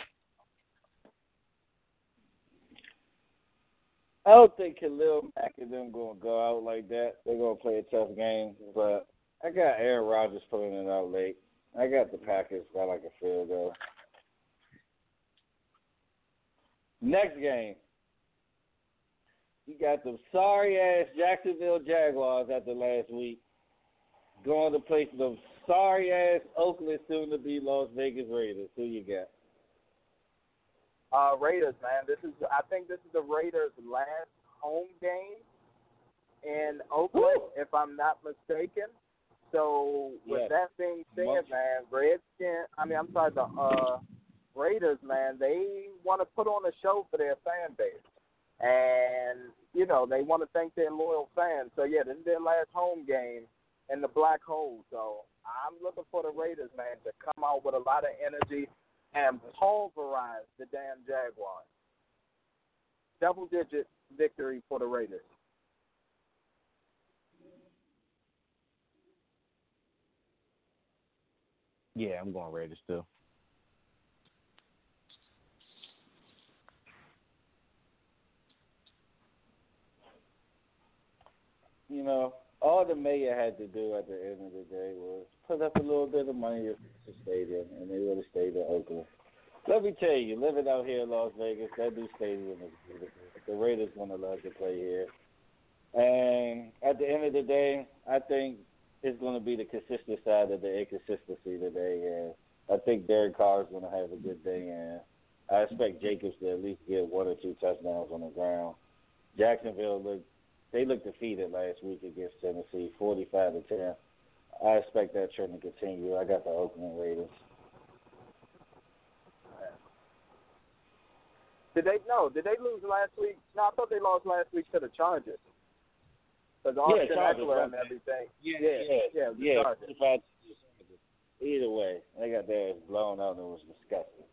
I don't think Khalil Mack and them gonna go out like that. They're gonna play a tough game, but I got Aaron Rodgers pulling it out late. I got the Packers by like a field goal. Next game, you got the sorry ass Jacksonville Jaguars after last week going to play the sorry ass Oakland soon to be Las Vegas Raiders. Who you got? Uh, Raiders, man. This is I think this is the Raiders' last home game in Oakland, Woo. if I'm not mistaken. So with Yes. that being said, Much- man, Redskin. I mean, I'm sorry, the uh, Raiders, man. They want to put on a show for their fan base, and you know they want to thank their loyal fans. So yeah, this is their last home game in the black hole. So I'm looking for the Raiders, man, to come out with a lot of energy and pulverize the damn Jaguars. Double digit victory for the Raiders. Yeah, I'm going Raiders still. You know, all the mayor had to do at the end of the day was put up a little bit of money to the stadium, and they would have stayed in Oakland. Let me tell you, living out here in Las Vegas, that new stadium is beautiful. The Raiders want to love to play here. And at the end of the day, I think it's going to be the consistent side of the inconsistency today. And I think Derek Carr is going to have a good day. And I expect Jacobs to at least get one or two touchdowns on the ground. Jacksonville looked they looked defeated last week against Tennessee, forty-five to ten. I expect that trend to continue. I got the Oakland Raiders. Did they no? Did they lose last week? No, I thought they lost last week to the Chargers. Because Austin Chargers, Ekeler right. and everything. Yeah, yeah, yeah, the yeah. Chargers. Either way, they got their ass blown out and it was disgusting.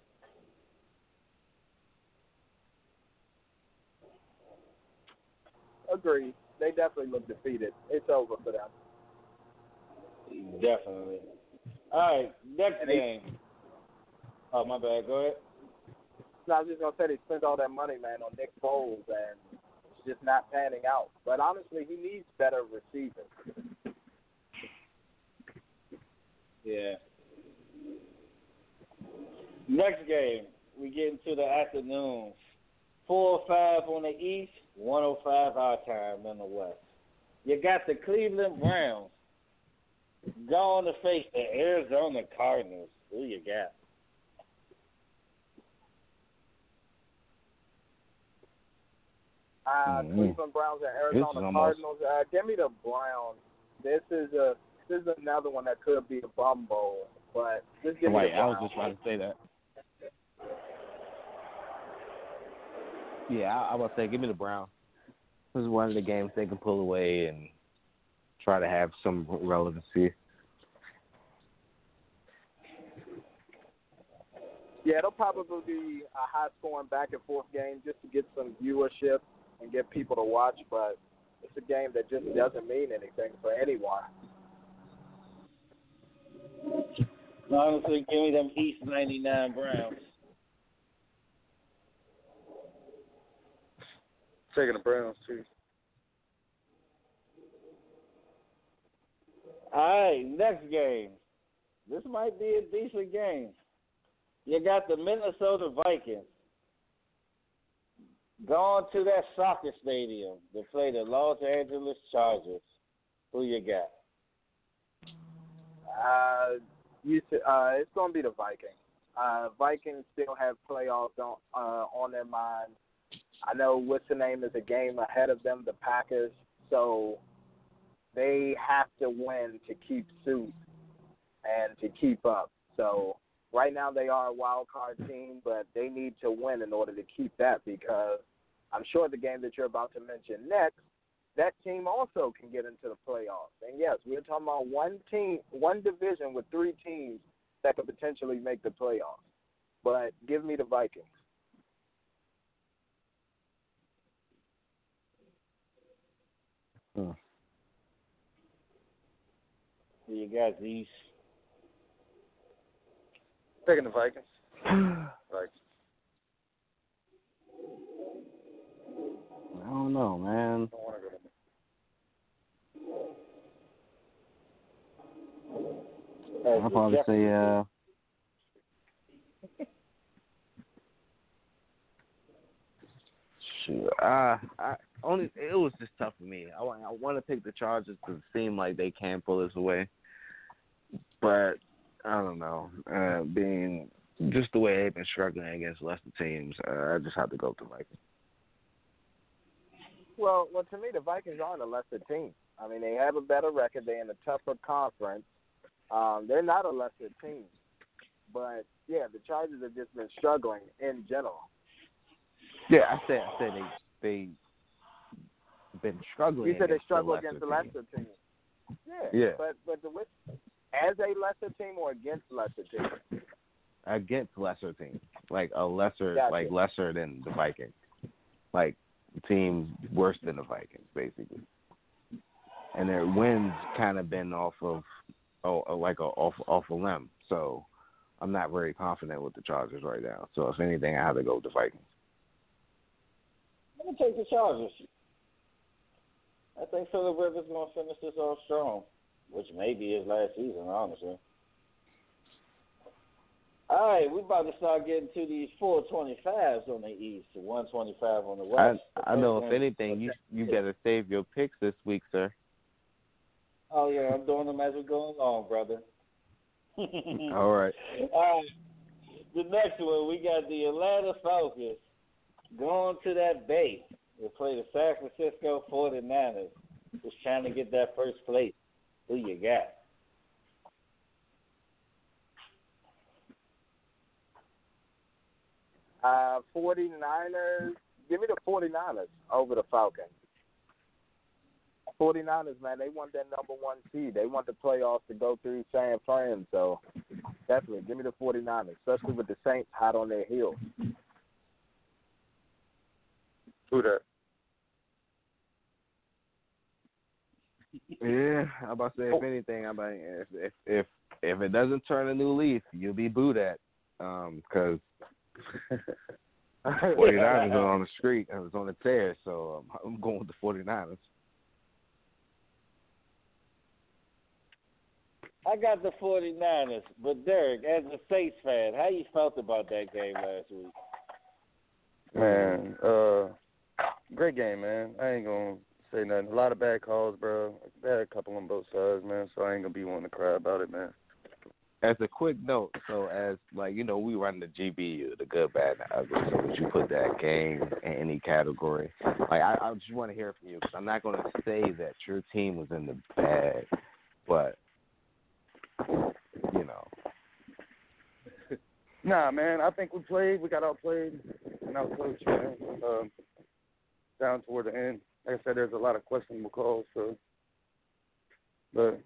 Agreed. They definitely look defeated. It's over for them. Definitely. All right, next game. Oh, my bad. Go ahead. No, I was just gonna say they spent all that money, man, on Nick Foles, and it's just not panning out. But honestly, he needs better receivers. Yeah. Next game, we get into the afternoons. Four or five on the east, one o five our time in the west. You got the Cleveland Browns going to face the Arizona Cardinals. Who you got? Uh, Mhm. Cleveland Browns and Arizona is almost- Cardinals. Uh, give me the Browns. This is a this is another one that could be a bum bowl, but just give me Wait, the I was just about to say that. Yeah, I, I was say, give me the Browns. This is one of the games they can pull away and try to have some relevancy. Yeah, it'll probably be a high scoring back and forth game just to get some viewership and get people to watch, but it's a game that just doesn't mean anything for anyone. Honestly, give me them East 99 Browns. Taking the Browns too. All right, next game. This might be a decent game. You got the Minnesota Vikings going to that soccer stadium to play the Los Angeles Chargers. Who you got? Uh, you s- uh, it's going to be the Vikings. Uh, Vikings still have playoffs on uh, on their mind. I know what's the name is a game ahead of them, the Packers. So they have to win to keep suit and to keep up. So right now they are a wild card team, but they need to win in order to keep that because I'm sure the game that you're about to mention next that team also can get into the playoffs. And yes, we're talking about one team, one division with three teams that could potentially make the playoffs. But give me the Vikings. Who you got, these? Taking the Vikings. [sighs] Vikings. I don't know, man. Don't want to go to I'll probably say uh shoot. Uh, I only it was just tough for me. I, I want to pick the Chargers because it seemed like they can pull this away, but I don't know. Uh, being just the way they've been struggling against lesser teams, uh, I just have to go with the Vikings. Well, well, to me, the Vikings aren't a lesser team. I mean, they have a better record. They're in a tougher conference. Um, they're not a lesser team. But yeah, the Chargers have just been struggling in general. Yeah, I said I said they they been struggling. You said they struggle the against the lesser team. lesser team. Yeah. Yeah. But but the which- as a lesser team or against lesser team? against lesser teams, like a lesser, Gotcha. like lesser than the Vikings, like teams worse than the Vikings, basically. And their wins kind of been off of, oh, uh, like a off off a limb. So I'm not very confident with the Chargers right now. So if anything, I have to go with the Vikings. I'm gonna take the Chargers. I think Philip Rivers gonna finish this off strong, which may be his last season, honestly. All right, we're about to start getting to these 425s on the East, 125 on the West. The I know if anything, you you better save your picks this week, sir. Oh yeah, I'm doing them as we go along, brother. [laughs] All right. All right. The next one, we got the Atlanta Falcons going to that base to play the San Francisco 49ers. Just trying to get that first place. Who you got? Uh, 49ers. Give me the 49ers over the Falcons. 49ers, man, they want that number one seed. They want the playoffs to go through San Fran. So definitely, give me the 49ers, especially with the Saints hot on their heels. Who that? Yeah, I'm about to say if anything, I'm about if if if, if it doesn't turn a new leaf, you'll be booed at. Um, because 49ers [laughs] are on the street. I was on the tear, so um, [laughs] I'm going with the 49ers. I got the 49ers, but Derrick, as a Saints fan, how you felt about that game last week? Man, uh, great game, man. I ain't gonna say nothing. A lot of bad calls, bro. They had a couple on both sides, man. So I ain't gonna be wanting to cry about it, man. As a quick note, so as like you know, we run the GBU, the good, bad, and ugly. So would you put that game in any category? Like I, I just want to hear from you because I'm not going to say that your team was in the bad, but you know, [laughs] Nah, man. I think we played. We got outplayed and outcoached, man. Um, down toward the end, like I said, there's a lot of questionable calls. So, but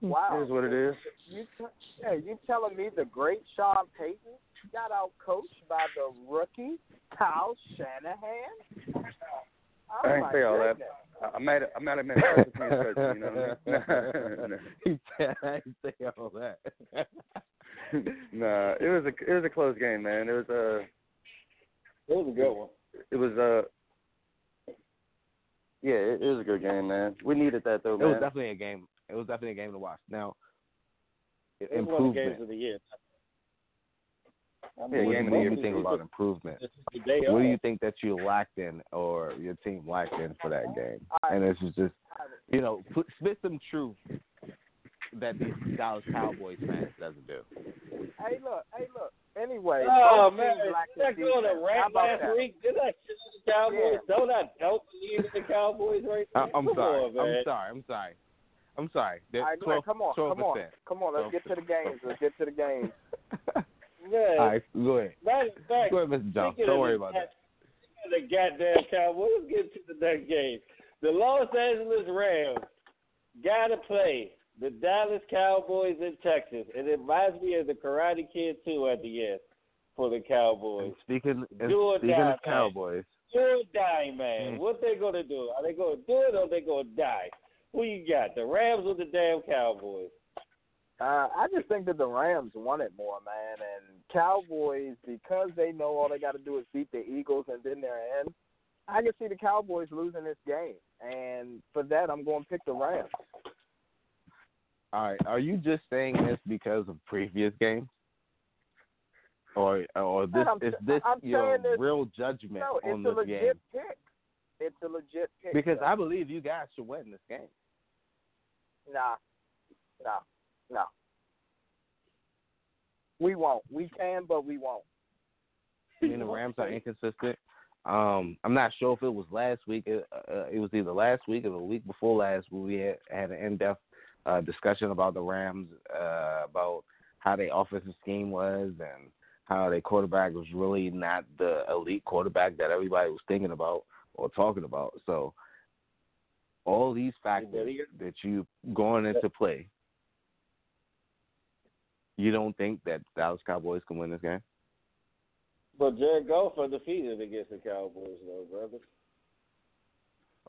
Wow, it is what it is. You, t- hey, you telling me the great Sean Payton got out coached by the rookie Kyle Shanahan? Oh, I ain't my say all that. goodness. I- I'm mad. I'm mad at man special teams you know what I mean? [laughs] [laughs] he said I didn't say all that. [laughs] nah, it was a it was a close game, man. It was uh It was a good one. it was uh yeah, it, it was a good game, man. We needed that though, It man. was definitely a game. It was definitely a game to watch. Now, It was one of the games of the year. I Yeah, what game of do you think about improvement? This is the day What do you think that you lacked in, or your team lacked in for that game? And this is just, you know, put, spit some truth that the Dallas Cowboys fans doesn't do. Hey, look, hey, look. Anyway, Oh man, teams lack did I the go on a rant last that? week? Did I shit on the Cowboys? Don't I don't believe in the Cowboys right I, now? I'm Come sorry. on. I'm sorry. I'm sorry. I'm sorry. All right, Twelve, come on, twelve come on, come on. Let's get to the games. Let's get to the games. [laughs] Yeah. All right, go ahead. Matter of fact, Go ahead, Mr. Johnson. speaking Don't worry about God- that. The goddamn Cowboys. Let's get to the next game. The Los Angeles Rams got to play the Dallas Cowboys in Texas. It reminds me of the Karate Kid too at the end for the And Cowboys. speaking, and Do or speaking die, of Cowboys, You're dying, man. Mm. What they gonna do? Are they gonna do it or they gonna die? Who you got? The Rams or the damn Cowboys? Uh, I just think that the Rams want it more, man. And Cowboys, because they know all they got to do is beat the Eagles and then they're in. I can see the Cowboys losing this game, and for that, I'm going to pick the Rams. All right, are you just saying this because of previous games? Or, or this I'm- is this I'm your this- real judgment No, on it's a this legit game? pick. It's a legit pick. Because though. I believe you guys should win this game. Nah, nah, no. We won't. We can, but we won't. I mean, the Rams are inconsistent. Um, I'm not sure if it was last week. It, uh, it was either last week or the week before last we had, had an in-depth uh, discussion about the Rams, uh, about how their offensive scheme was and how their quarterback was really not the elite quarterback that everybody was thinking about or talking about. So all these factors that you going into play, you don't think that Dallas Cowboys can win this game? But Jared Goff undefeated against the Cowboys, though, brother.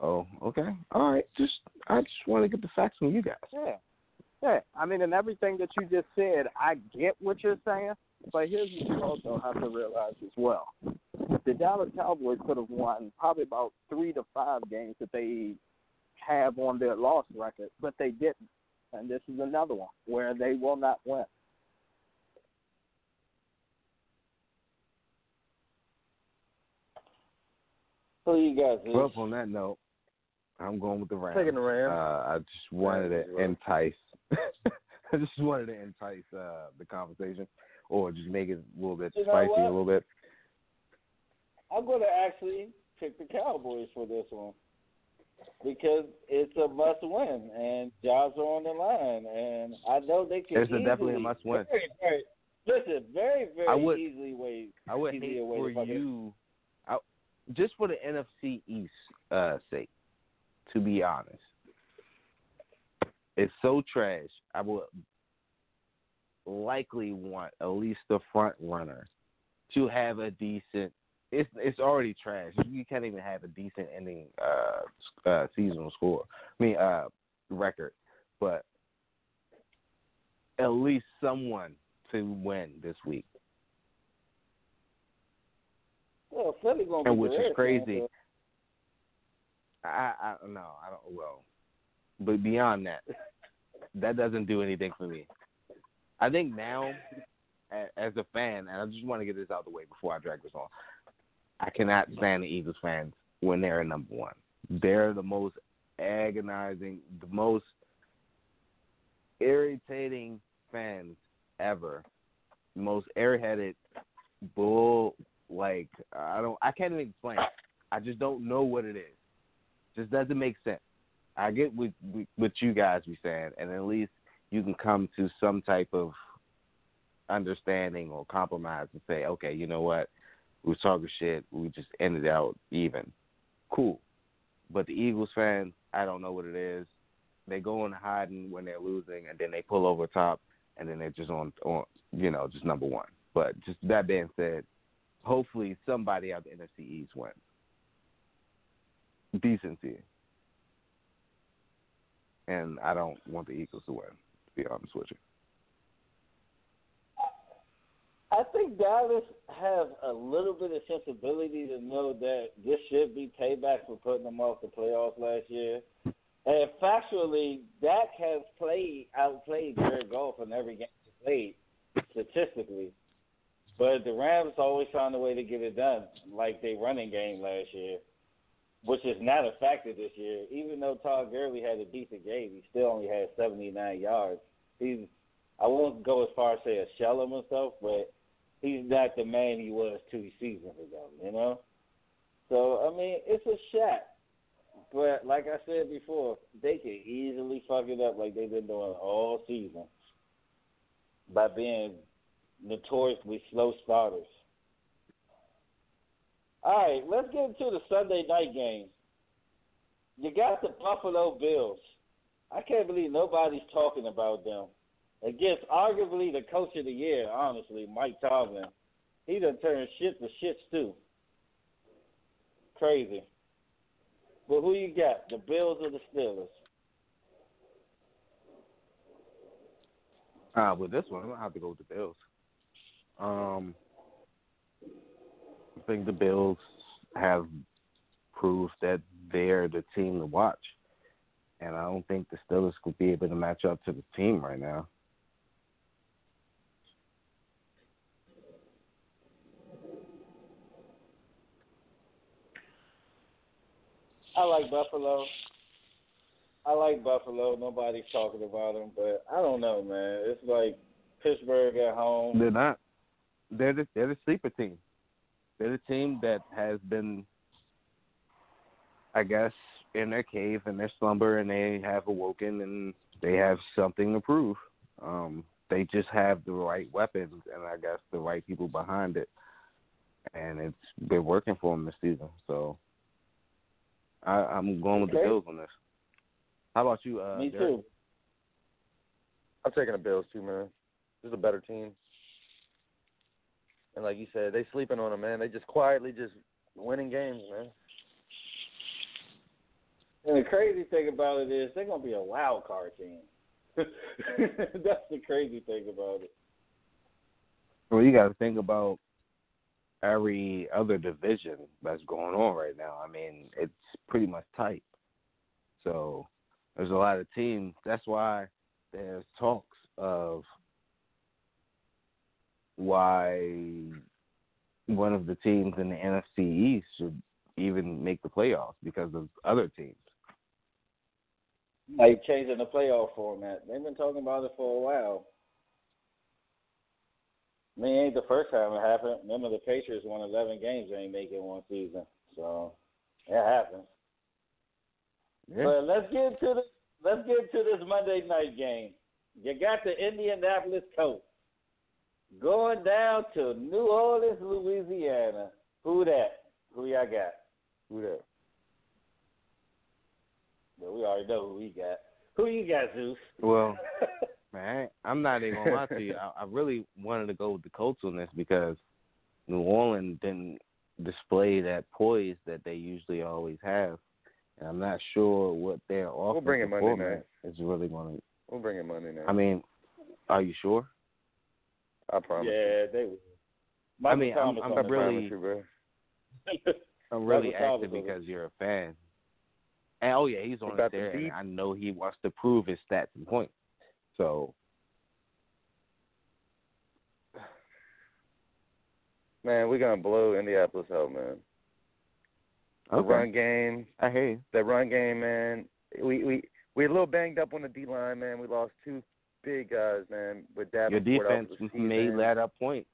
Oh, okay. All right. Just I just want to get the facts from you guys. Yeah. Yeah. I mean, and everything that you just said, I get what you're saying, but here's what you also have to realize as well. The Dallas Cowboys could have won probably about three to five games that they have on their loss record, but they didn't. And this is another one where they will not win. Who you guys. Well, on that note, I'm going with the Rams. Taking the Rams. Uh, I just wanted Rams to well. entice. [laughs] I just wanted to entice uh, the conversation, or just make it a little bit You spicy a little bit. I'm going to actually pick the Cowboys for this one because it's a must win, and jobs are on the line, and I know they can. It's definitely a must-win. Very, very, listen, very, very I would- easily way. I would hate for you, I, just for the NFC East uh, sake, to be honest. It's so trash. I would likely want at least the front runner to have a decent. It's it's already trash. You can't even have a decent ending uh, uh seasonal score. I mean uh record, but at least someone to win this week. Well, Philly gonna be And which is crazy. man, I I no, I don't well. But beyond that, [laughs] that doesn't do anything for me. I think now, as a fan, and I just want to get this out of the way before I drag this on. I cannot stand the Eagles fans when they're number one. They're the most agonizing, the most irritating fans ever. Most airheaded bull. Like I don't, I can't even explain. I just don't know what it is. Just doesn't make sense. I get what what you guys be saying, and at least you can come to some type of understanding or compromise and say, okay, you know what, we was talking shit, we just ended out even. Cool. But the Eagles fans, I don't know what it is. They go in hiding when they're losing, and then they pull over top, and then they're just on, on you know, just number one. But just that being said, hopefully somebody out the NFC East wins. Decency. And I don't want the Eagles to win, to be honest with you. I think Dallas have a little bit of sensibility to know that this should be payback for putting them off the playoffs last year. And factually, Dak has played outplayed Jared Goff in every game he played statistically. But the Rams always found a way to get it done, like they running game last year, which is not a factor this year. Even though Todd Gurley had a decent game, he still only had 79 yards. He's I won't go as far as say a shell of himself, but he's not the man he was two seasons ago, you know? So, I mean, it's a shot. But like I said before, they can easily fuck it up like they've been doing all season by being notoriously slow starters. All right, let's get into the Sunday night game. You got the Buffalo Bills. I can't believe nobody's talking about them. Against arguably the coach of the year, honestly, Mike Tomlin. He done turned shit to shit too. Crazy. But who you got? The Bills or the Steelers? Uh, with this one, I'm gonna have to go with the Bills. Um, think the Bills have proved that they're the team to watch, and I don't think the Steelers could be able to match up to the team right now. I like Buffalo. I like Buffalo. Nobody's talking about them, but I don't know, man. It's like Pittsburgh at home. They're not. They're the they're the sleeper team. They're the team that has been, I guess, in their cave and their slumber, and they have awoken and they have something to prove. Um, they just have the right weapons and I guess the right people behind it, and it's been working for them this season. So I, I'm going with the Okay. Bills on this. How about you? Uh, Me Derrick? too. I'm taking the Bills too, man. This is a better team. And like you said, they sleeping on them, man. They just quietly just winning games, man. And the crazy thing about it is they're gonna be a wild card team. [laughs] That's the crazy thing about it. Well, you got to think about every other division that's going on right now. I mean, it's pretty much tight. So there's a lot of teams. That's why there's talks of why one of the teams in the NFC East should even make the playoffs because of other teams. Like changing the playoff format. They've been talking about it for a while. I mean, it ain't the first time it happened. Remember, the Patriots won 11 games they ain't make it one season. So, it happens. But let's get to the let's get to this Monday night game. You got the Indianapolis Colts going down to New Orleans, Louisiana. Who that? Who y'all got? Who that? Well, we already know who we got. Who you got, Zeus? Well, [laughs] man, I'm not even gonna lie to you. I, I really wanted to go with the Colts on this because New Orleans didn't display that poise that they usually always have, and I'm not sure what their offensive We'll bring it Monday performance is really going to. We'll bring it Monday night. I mean, are you sure? I promise. Yeah, they will. I Michael mean, I'm- Thomas I'm on the really- I promise you, bro. [laughs] I'm really Michael Thomas asking on it. because you're a fan. And oh yeah, he's on About it the there, and? I know he wants to prove his stats and points. So Man, we're gonna blow Indianapolis out, man. The okay. run game, I hear you. the run game, man. We we we're a little banged up on the D line, man. We lost two big guys, man. With that, Your defense may season. let up points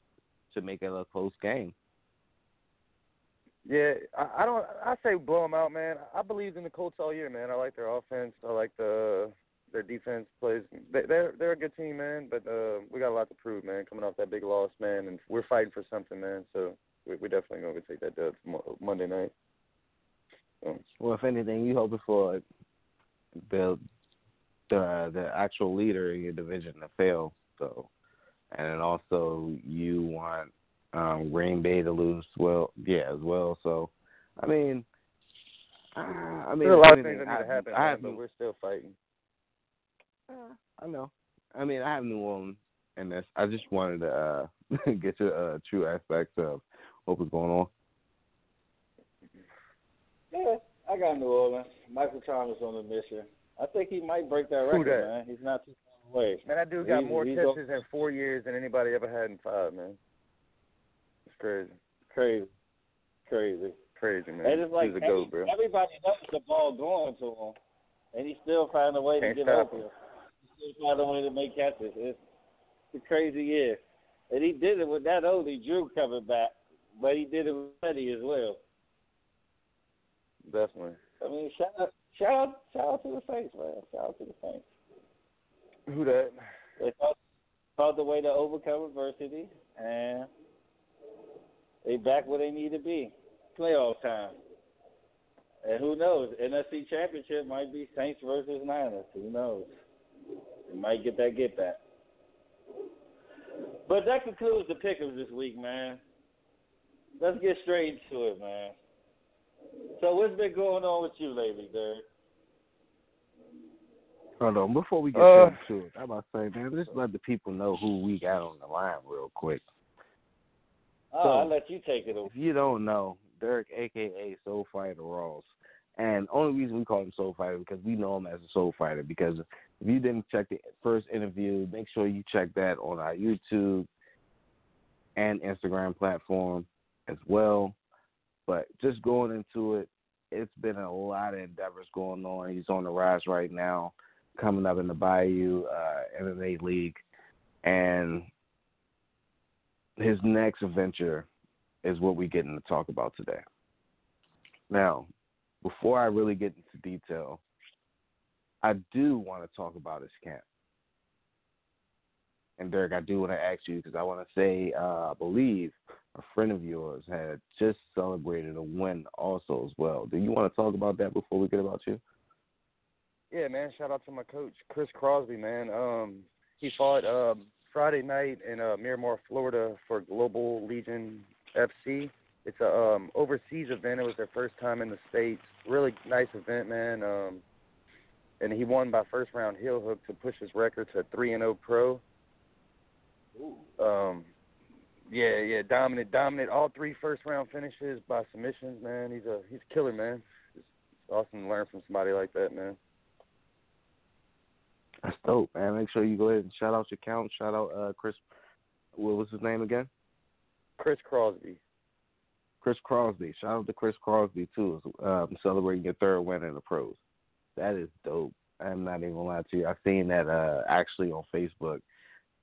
to make it a close game. Yeah, I, I don't. I say blow them out, man. I believed in the Colts all year, man. I like their offense. I like the their defense plays. They, they're they're a good team, man. But uh, we got a lot to prove, man. Coming off that big loss, man, and we're fighting for something, man. So we, we're definitely gonna take that dub Monday night. So, Well, if anything, you hoping for the the the actual leader in your division to fail. So, and then also you want um, Green Bay to lose. Well, yeah, as well. So, I mean, uh, I mean, there's a lot of things that need to happen, I have but we're still fighting. Uh, I know. I mean, I have New Orleans in this. I just wanted to uh, [laughs] get your uh, true aspects of what was going on. Yeah, I got New Orleans. Michael Thomas on the mission. I think he might break that record, that? man. He's not too far away. Man, that dude got He's- more he's catches in four years than anybody ever had in five, man. It's crazy, Crazy, crazy. crazy, man. And it's like He's a every- goat, bro. everybody knows the ball going to him, and he still find a way to Can't get stop open. him. He still find a way to make catches. It's, it's a crazy year, and he did it with not only Drew coming back, but he did it with Teddy as well. Definitely. I mean, shout out, shout out, shout out to the Saints, man. Shout out to the Saints. Who that? They found, found a way to overcome adversity, and they back where they need to be. Playoff time. And who knows? NFC Championship might be Saints versus Niners. Who knows? They might get that get back. But that concludes the pickers this week, man. Let's get straight into it, man. So what's been going on with you lately, Derrick? Hold on, before we get Uh, into it, I'm about to say, man, just let the people know who we got on the line real quick. Oh, So- I'll let you take it away. If you don't know, Derrick, aka Soul Fighter Ross, and only reason we call him Soul Fighter because we know him as a Soul Fighter. Because if you didn't check the first interview, make sure you check that on our YouTube and Instagram platform as well. But just going into it, it's been a lot of endeavors going on. He's on the rise right now, coming up in the Bayou uh, MMA League, and his next adventure is what we're getting to talk about today. Now, before I really get into detail, I do want to talk about his camp. And Derrick, I do want to ask you because I want to say, uh, I believe a friend of yours had just celebrated a win also as well. Do you want to talk about that before we get about you? Yeah, man. Shout out to my coach, Chris Crosby, man. Um, he fought um, Friday night in uh, Miramar, Florida, for Global Legion FC. It's a um, overseas event. It was their first time in the states. Really nice event, man. Um, and he won by first round heel hook to push his record to three and zero pro. Um, yeah, yeah, dominant, dominant. All three first round finishes by submissions, man. He's a he's a killer, man. It's awesome to learn from somebody like that, man. That's dope, man. Make sure you go ahead and shout out your count. Shout out uh, Chris. What was his name again? Chris Crosby. Chris Crosby. Shout out to Chris Crosby too, um, celebrating your third win in the pros. That is dope. I'm not even gonna lie to you. I've seen that uh, actually on Facebook,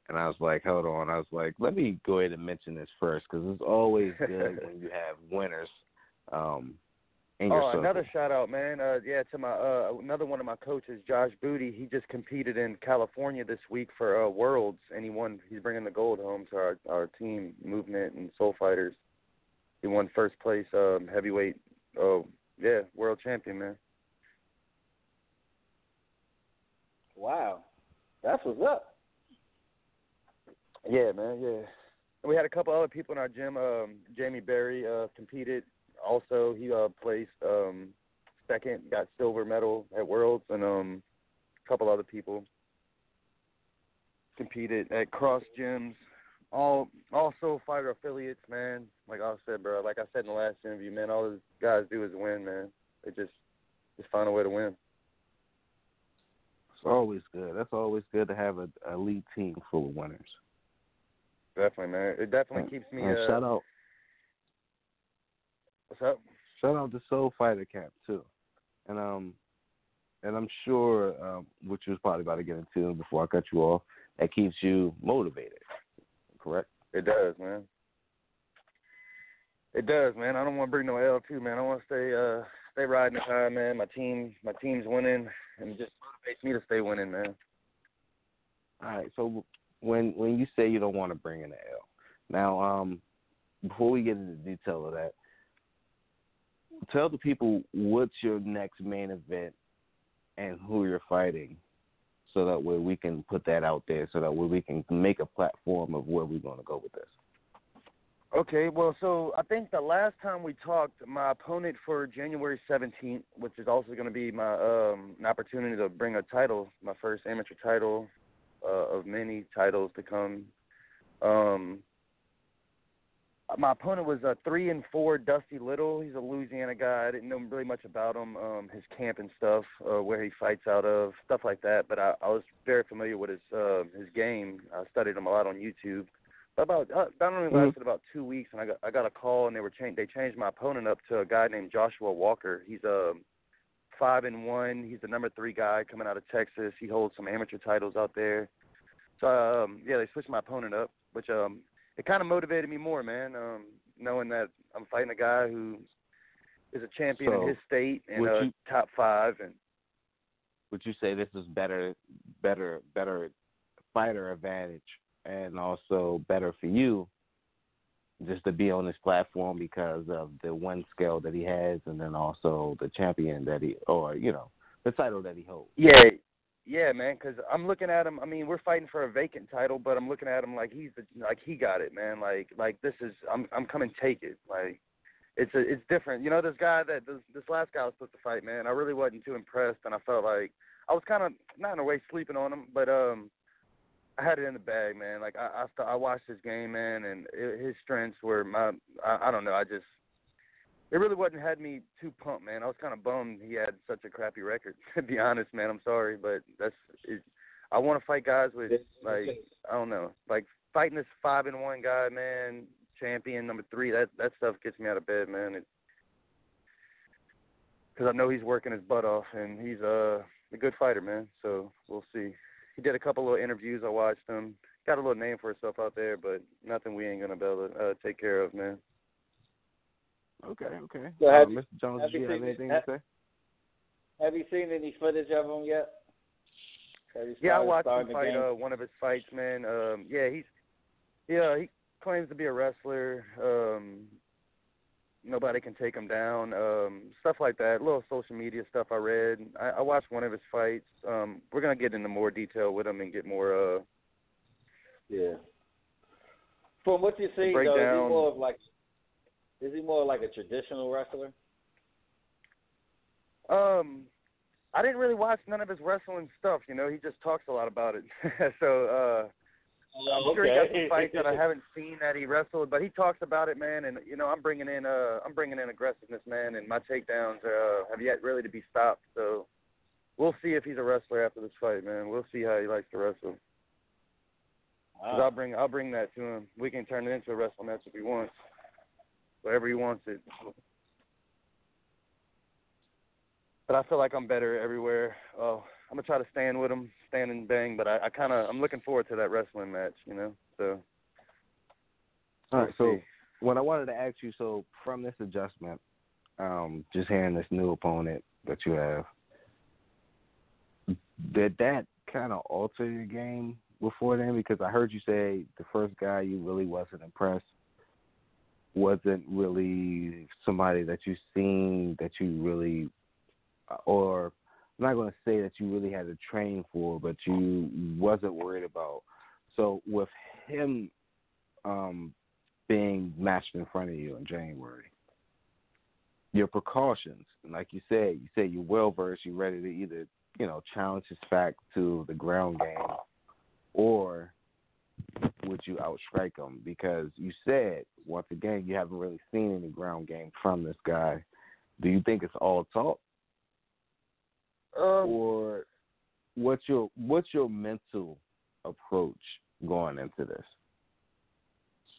and I was like, hold on. I was like, let me go ahead and mention this first because it's always good when you have winners um, in your Oh, circle. another shout out, man. Uh, yeah, to my uh, another one of my coaches, Josh Booty. He just competed in California this week for uh, Worlds, and he won. He's bringing the gold home to our our team, Movement and Soul Fighters. He won first place um, heavyweight. Oh, yeah, world champion, man. Wow, that's what's up. Yeah, man. Yeah. And we had a couple other people in our gym. Um, Jamie Berry uh, competed. Also, he uh, placed um, second, got silver medal at Worlds, and um, a couple other people competed at cross gyms. All also fighter affiliates, man. Like I said, bro. Like I said in the last interview, man. All these guys do is win, man. They just just find a way to win. It's always good. That's always good to have a elite team full of winners. Definitely, man. It definitely keeps me. uh, shout out, What's up? shout out to Soul Fighter Camp too, and um, and I'm sure um, which was probably about to get into before I cut you off. That keeps you motivated, correct? It does, man. It does, man. I don't want to bring no L too, man. I want to stay uh stay riding the high, man. My team my team's winning and it just motivates me to stay winning, man. All right. So when when you say you don't want to bring in the L, now um, before we get into the detail of that, tell the people what's your next main event and who you're fighting, so that way we can put that out there, so that way we can make a platform of where we're going to go with this. Okay, well, so I think the last time we talked, my opponent for January 17th, which is also going to be my um an opportunity to bring a title, my first amateur title uh, of many titles to come. Um, my opponent was a three and four Dusty Little. He's a Louisiana guy. I didn't know really much about him, um, his camp and stuff, uh, where he fights out of, stuff like that. But I, I was very familiar with his uh, his game. I studied him a lot on YouTube. But about uh, that only Mhm. lasted about two weeks, and I got I got a call, and they were changed. They changed my opponent up to a guy named Joshua Walker. He's a five and one. He's the number three guy coming out of Texas. He holds some amateur titles out there. So um, yeah, they switched my opponent up, which um, it kind of motivated me more, man. Um, knowing that I'm fighting a guy who is a champion So, in his state and uh, top five, and Would you say this is better, better, better fighter advantage, and also better for you, just to be on this platform because of the one scale that he has, and then also the champion that he, or you know, the title that he holds. Yeah, yeah, man. Because I'm looking at him. I mean, we're fighting for a vacant title, but I'm looking at him like he's the, like he got it, man. Like like this is I'm I'm coming take it. Like it's a it's different. You know, this guy that this this last guy was supposed to fight, man. I really wasn't too impressed, and I felt like I was kind of not in a way sleeping on him, but um. I had it in the bag, man. Like I, I, st- I watched his game, man, and it, his strengths were my. I, I don't know. I just it really wasn't had me too pumped, man. I was kind of bummed he had such a crappy record. [laughs] To be honest, man, I'm sorry, but that's. It, I want to fight guys with like I don't know, like fighting this five and one guy, man, champion number three. That that stuff gets me out of bed, man. Because I know he's working his butt off, and he's uh, a good fighter, man. So we'll see. He did a couple of interviews. I watched him. Got a little name for himself out there, but nothing we ain't gonna be able to uh, take care of, man. Okay, okay. So have uh, you- Mr. Jones, have you you have seen- anything have- to say? Have you seen any footage of him yet? Yeah, I started- watched him fight uh, one of his fights, man. Um, yeah, he's yeah he claims to be a wrestler. Um, nobody can take him down. Um, stuff like that. Little social media stuff I read. I, I watched one of his fights. Um, we're gonna get into more detail with him and get more. Uh, Yeah. From what you see, though, is he more of like is he more like a traditional wrestler? um, I didn't really watch none of his wrestling stuff. You know, he just talks a lot about it. [laughs] so. uh I'm sure he got some fights that I haven't seen that he wrestled, but he talks about it, man. And you know, I'm bringing in uh, I'm bringing in aggressiveness, man, and my takedowns uh, have yet really to be stopped. So we'll see if he's a wrestler after this fight, man. We'll see how he likes to wrestle. Cause I'll bring I'll bring that to him. We can turn it into a wrestling match if he wants, whatever he wants it. But I feel like I'm better everywhere. Oh, I'm gonna try to stand with him, stand and bang. But I, I kind of I'm looking forward to that wrestling match, you know. So All right, so what I wanted to ask you, so from this adjustment, um, just hearing this new opponent that you have, did that kind of alter your game before then? Because I heard you say the first guy you really wasn't impressed wasn't really somebody that you seen that you really, or I'm not going to say that you really had to train for, but you wasn't worried about. So with him um, being matched in front of you in January, your precautions, like you said, you said you're well versed, you're ready to either you know challenge his fact to the ground game, or would you outstrike him? Because you said once again you haven't really seen any ground game from this guy. Do you think it's all talk, Um, or what's your what's your mental approach going into this?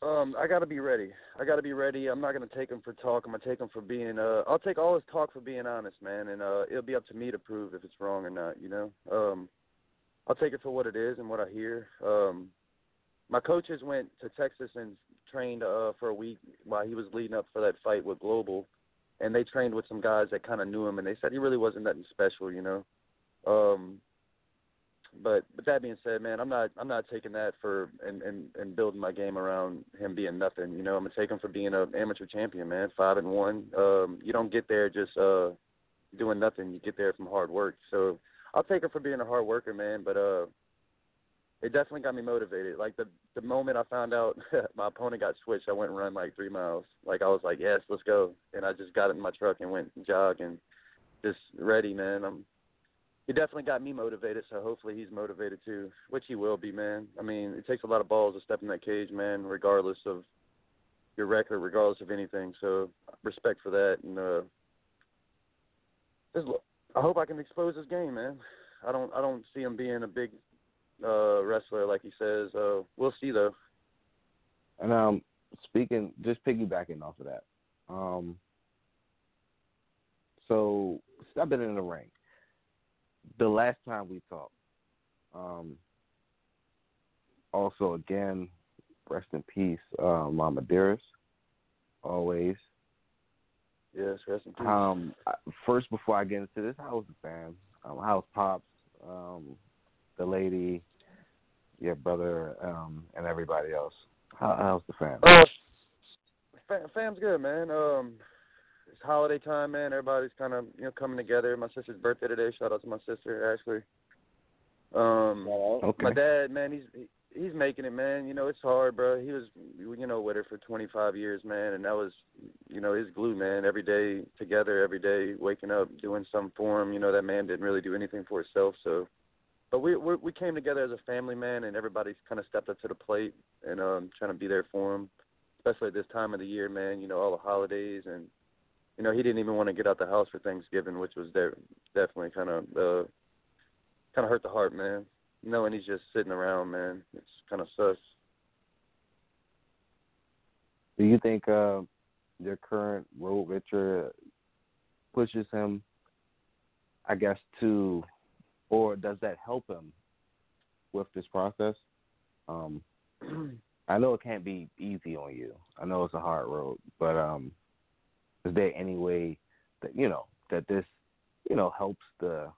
Um, I gotta be ready. I gotta be ready. I'm not gonna take him for talk. I'm gonna take him for being. Uh, I'll take all his talk for being honest, man, and uh, it'll be up to me to prove if it's wrong or not. You know. Um, I'll take it for what it is and what I hear. Um, my coaches went to Texas and trained uh for a week while he was leading up for that fight with Global, and they trained with some guys that kind of knew him, and they said he really wasn't nothing special, you know. Um, but but that being said, man, I'm not I'm not taking that for and and and building my game around him being nothing. You know, I'm gonna take him for being an amateur champion, man. Five and one. Um, you don't get there just uh doing nothing. You get there from hard work. So I'll take him for being a hard worker, man. But uh, it definitely got me motivated. Like the the moment I found out [laughs] my opponent got switched, I went and run like three miles. Like I was like, yes, let's go. And I just got in my truck and went and jog and just ready, man. I'm he definitely got me motivated, so hopefully he's motivated too, which he will be, man. I mean, it takes a lot of balls to step in that cage, man, regardless of your record, regardless of anything. So respect for that, and uh, just, I hope I can expose his game, man. I don't, I don't see him being a big uh wrestler like he says. Uh, we'll see though. And um, speaking, just piggybacking off of that, um, so stepping in the ring. The last time we talked, um, also again, rest in peace, uh, Mama Dearest, always. Yes, rest in peace. Um, first, before I get into this, how's the fam? Um, how's pops? Um, the lady, your brother, um, and everybody else. How, how's the fam? Uh, fam, fam's good, man. Um, it's holiday time, man. Everybody's kind of you know coming together. My sister's birthday today. Shout out to my sister Ashley. Um, Okay. my dad, man, he's he- he's making it, man. You know, it's hard, bro. He was you know with her for 25 years, man, and that was you know his glue, man. Every day together, every day waking up, doing something for him. You know, that man didn't really do anything for himself, so. But we we we came together as a family, man, and everybody's kind of stepped up to the plate and um trying to be there for him, especially at this time of the year, man. You know, all the holidays and you know he didn't even want to get out the house for Thanksgiving, which was de- definitely kind of uh kind of hurt the heart, man. Knowing he's just sitting around, man, it's kind of sus. Do you think uh, your current road Richard pushes him, I guess, to, or does that help him with this process? Um, [clears throat] I know it can't be easy on you. I know it's a hard road, but um, is there any way that you know that this, you know, helps the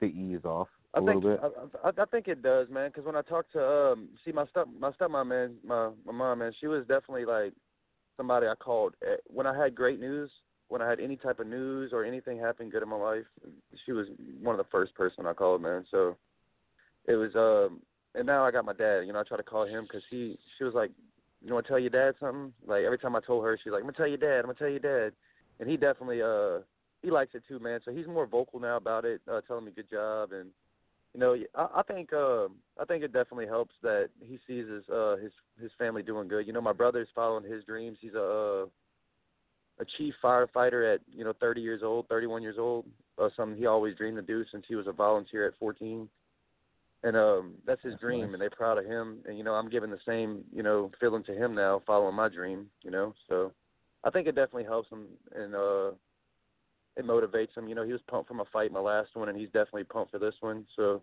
the ease off a I little think bit? I, I, I think it does, man. Because when I talk to um, see my step my stepmom, man, my my mom, man, she was definitely like somebody I called eh, when I had great news. When I had any type of news or anything happen good in my life, she was one of the first person I called, man. So it was um, and now I got my dad. You know, I try to call him because he she was like, you want to tell your dad something? Like every time I told her, she's like, I'm gonna tell your dad. I'm gonna tell your dad. And he definitely uh he likes it too, man. So he's more vocal now about it, uh, telling me good job and you know, I, I think um, I think it definitely helps that he sees his uh, his his family doing good. You know, my brother's following his dreams. He's a uh, a chief firefighter at you know 30 years old, 31 years old. Uh, something he always dreamed to do since he was a volunteer at 14. And um, that's his That's dream, nice. and they're proud of him. And you know, I'm giving the same you know feeling to him now, following my dream. You know, so I think it definitely helps him and uh, it motivates him. You know, he was pumped from a fight the last one, and he's definitely pumped for this one. So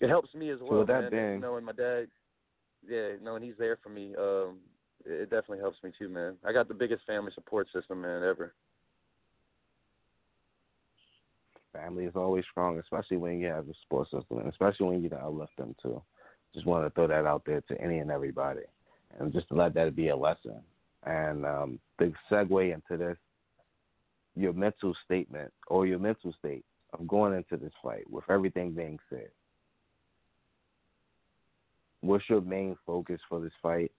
it helps me as well, with that man. being- Knowing my dad, yeah, knowing he's there for me, um, it it definitely helps me too, man. I got the biggest family support system, man, ever. family is always strong, especially when you have a support system, and especially when you can uplift them too. Just want to throw that out there to any and everybody, and just to let that be a lesson. And um, the segue into this, your mental statement or your mental state of going into this fight with everything being said. What's your main focus for this fight?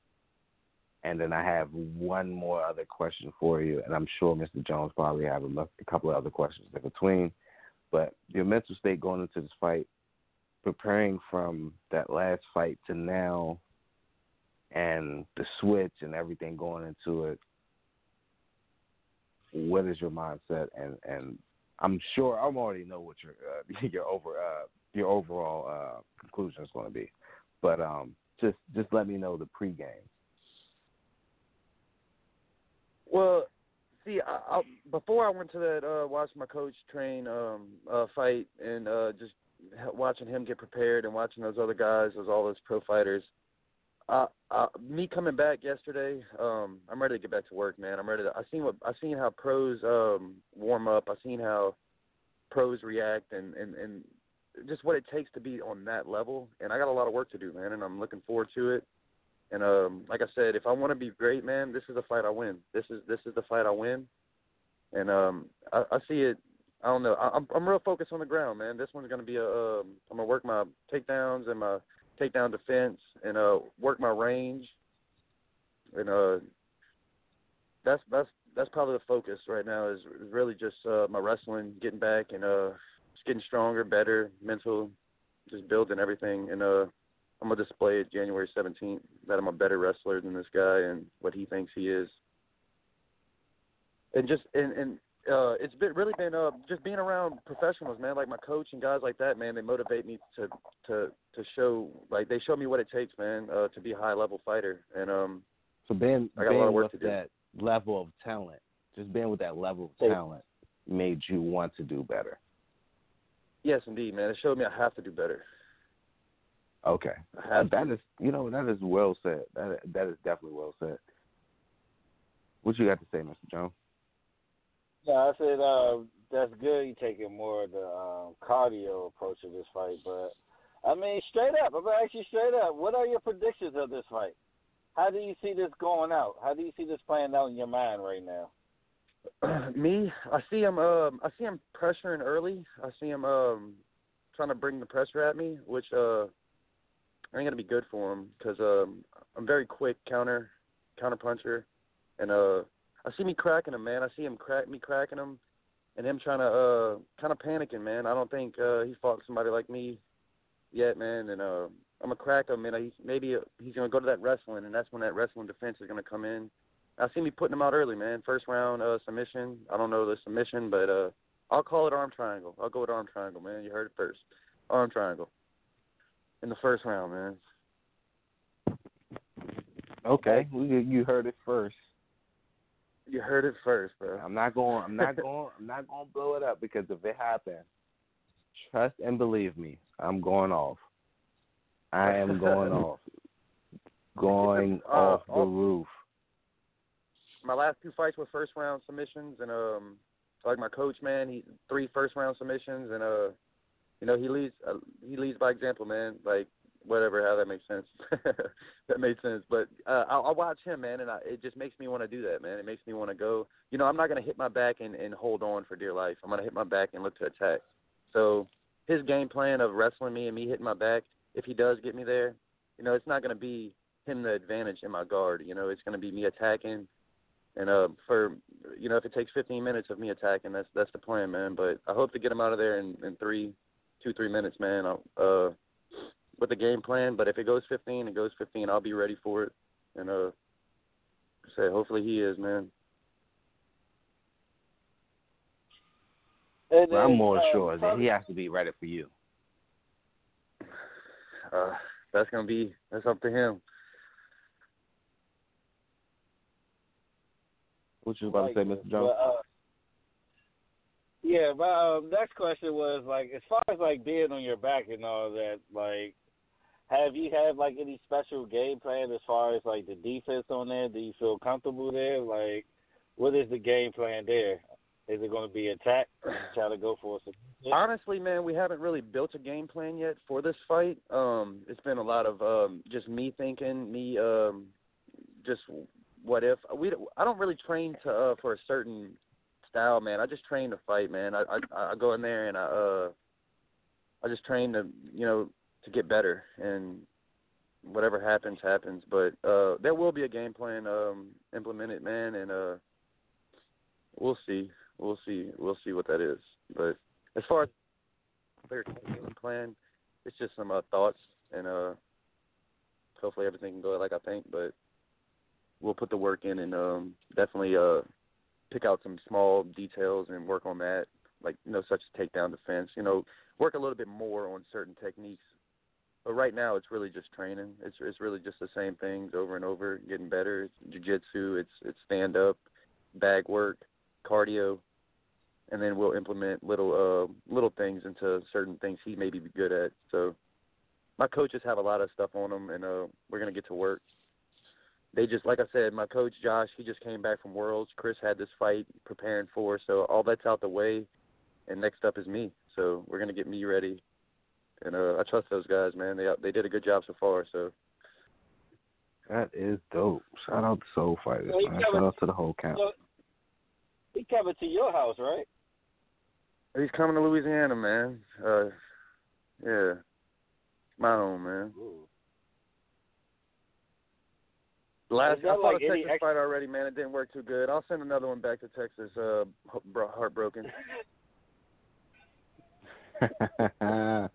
And then I have one more other question for you, and I'm sure Mr. Jones probably have a, couple of other questions in between. But your mental state going into this fight, preparing from that last fight to now, and the switch and everything going into it. What is your mindset? And and I'm sure I already know what your uh, [laughs] your over uh, your overall uh, conclusion is going to be, but um, just just let me know the pregame. Well, see, I, I, before I went to that, uh, watch my coach train um, uh, fight, and uh, just watching him get prepared, and watching those other guys, those all those pro fighters. Uh, uh, me coming back yesterday, um, I'm ready to get back to work, man. I'm ready to. I seen what I seen how pros um, warm up. I seen how pros react, and and and just what it takes to be on that level. And I got a lot of work to do, man, and I'm looking forward to it. And um, like I said, if I want to be great, man, this is the fight I win. This is this is the fight I win. And um, I, I see it. I don't know. I, I'm I'm real focused on the ground, man. This one's gonna be a. Um, I'm gonna work my takedowns and my takedown defense, and uh, work my range. And uh, that's that's that's probably the focus right now. Is, really just uh, my wrestling, getting back, and uh, just getting stronger, better, mental, just building everything. And uh, I'm gonna display it January 17th that I'm a better wrestler than this guy and what he thinks he is. And just and and uh, it's been really been uh, just being around professionals, man, like my coach and guys like that, man. They motivate me to to to show like they show me what it takes, man, uh, to be a high level fighter. And um, so being I got being a lot of work with to do. that level of talent, just being with that level of talent, made you want to do better. yes, indeed, man, it showed me I have to do better. Okay, that is you know that is well said. That that is definitely well said. What you got to say, Mr. Jones? Yeah, I said uh, that's good. You taking more of the um, cardio approach of this fight, but I mean, straight up, I'm gonna ask you straight up. What are your predictions of this fight? How do you see this going out? How do you see this playing out in your mind right now? [clears throat] me, I see him. Um, I see him pressuring early. I see him um, trying to bring the pressure at me, which uh, ain't gonna be good for him because um, I'm very quick counter, counter puncher, and uh, I see me cracking him, man. I see him crack me cracking him, and him trying to uh, kind of panicking, man. I don't think uh, he fought somebody like me yet, man, and uh, I'm gonna crack him, and I, maybe uh, he's gonna go to that wrestling, and that's when that wrestling defense is gonna come in. I see me putting him out early, man. First round uh, submission. I don't know the submission, but uh, I'll call it arm triangle. I'll go with arm triangle, man. You heard it first. Arm triangle in the first round, man. Okay, you heard it first. You heard it first, bro. I'm not going. I'm not going. [laughs] I'm not going to blow it up because if it happens, trust and believe me, I'm going off. I am going [laughs] off. Going [laughs] Uh, off the all- roof. My last two fights were first round submissions, and um, like my coach, man, he three first round submissions, and uh, you know, he leads uh, he leads by example, man. Like whatever, how that makes sense. [laughs] that made sense. But uh, I, I watch him, man, and I, it just makes me want to do that, man. It makes me want to go. You know, I'm not gonna hit my back and, and hold on for dear life. I'm gonna hit my back and look to attack. So his game plan of wrestling me and me hitting my back, if he does get me there, you know, it's not gonna be him the advantage in my guard. You know, it's gonna be me attacking. And uh, for you know, if it takes 15 minutes of me attacking, that's that's the plan, man. But I hope to get him out of there in, in three, two, three minutes, man. I'll, uh, with the game plan. But if it goes 15, it goes 15. I'll be ready for it. And uh, say hopefully he is, man. And Well, I'm more uh, sure that he has to be ready for you. [sighs] Uh, that's gonna be that's up to him. What you was about to say, Mr. Jones? but, uh, yeah, my um, next question was like, as far as like being on your back and all that, like, have you had like any special game plan as far as like the defense on there? Do you feel comfortable there? Like, what is the game plan there? Is it going to be attack? Try to go for submission? Honestly, man, we haven't really built a game plan yet for this fight. Um, it's been a lot of um, just me thinking, me um, just what if we. I don't really train to uh, for a certain style, man. I just train to fight, man. I I, I go in there and I uh I just train to you know to get better and whatever happens happens. But uh there will be a game plan um implemented, man, and uh we'll see. We'll see. We'll see what that is. But as far as their game plan, it's just some uh, thoughts and uh hopefully everything can go like I think, but we'll put the work in and um definitely uh pick out some small details and work on that, like you know, such as takedown defense. You know, work a little bit more on certain techniques. But right now, it's really just training. It's it's really just the same things over and over, getting better. It's jiu-jitsu. It's it's stand up, bag work, cardio, and then we'll implement little uh little things into certain things he may be good at. So my coaches have a lot of stuff on them, and uh we're gonna get to work they just like I said, my coach Josh, he just came back from Worlds. Chris had this fight preparing for, so all that's out the way, and next up is me. So we're gonna get me ready, and uh, I trust those guys, man. They they did a good job so far. So that is dope. Shout out to Soul Fighters, well, man. Shout out to the whole camp. So, he coming to your house, right? He's coming to Louisiana, man. Uh, yeah, my home, man. Ooh. Last I fought like a Texas extra- fight already, man. It didn't work too good. I'll send another one back to Texas. Uh, heartbroken. [laughs]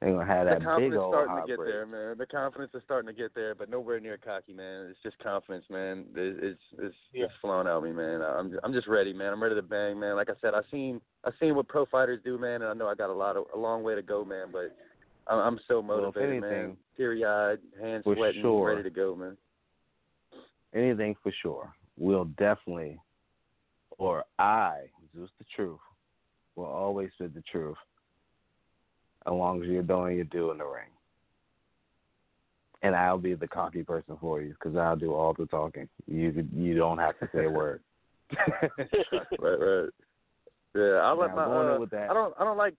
they gonna have that the confidence big old starting heartbreak. to get there, man. The confidence is starting to get there, but nowhere near cocky, man. It's just confidence, man. It, it's it's Yeah. it's flowing out me, man. I'm I'm just ready, man. I'm ready to bang, man. Like I said, I seen I seen what pro fighters do, man, and I know I got a lot of a long way to go, man. But I'm, I'm so Well, motivated, anything, man. Teary eyed, hands sweating, sure. ready to go, man. Anything for sure. We'll definitely, or I, Zeus the truth, will always spit the truth. As long as you're doing your due in the ring. And I'll be the cocky person for you because I'll do all the talking. You you don't have to say a word. [laughs] right, right. Yeah, I let Now, my. Uh, I don't. I don't like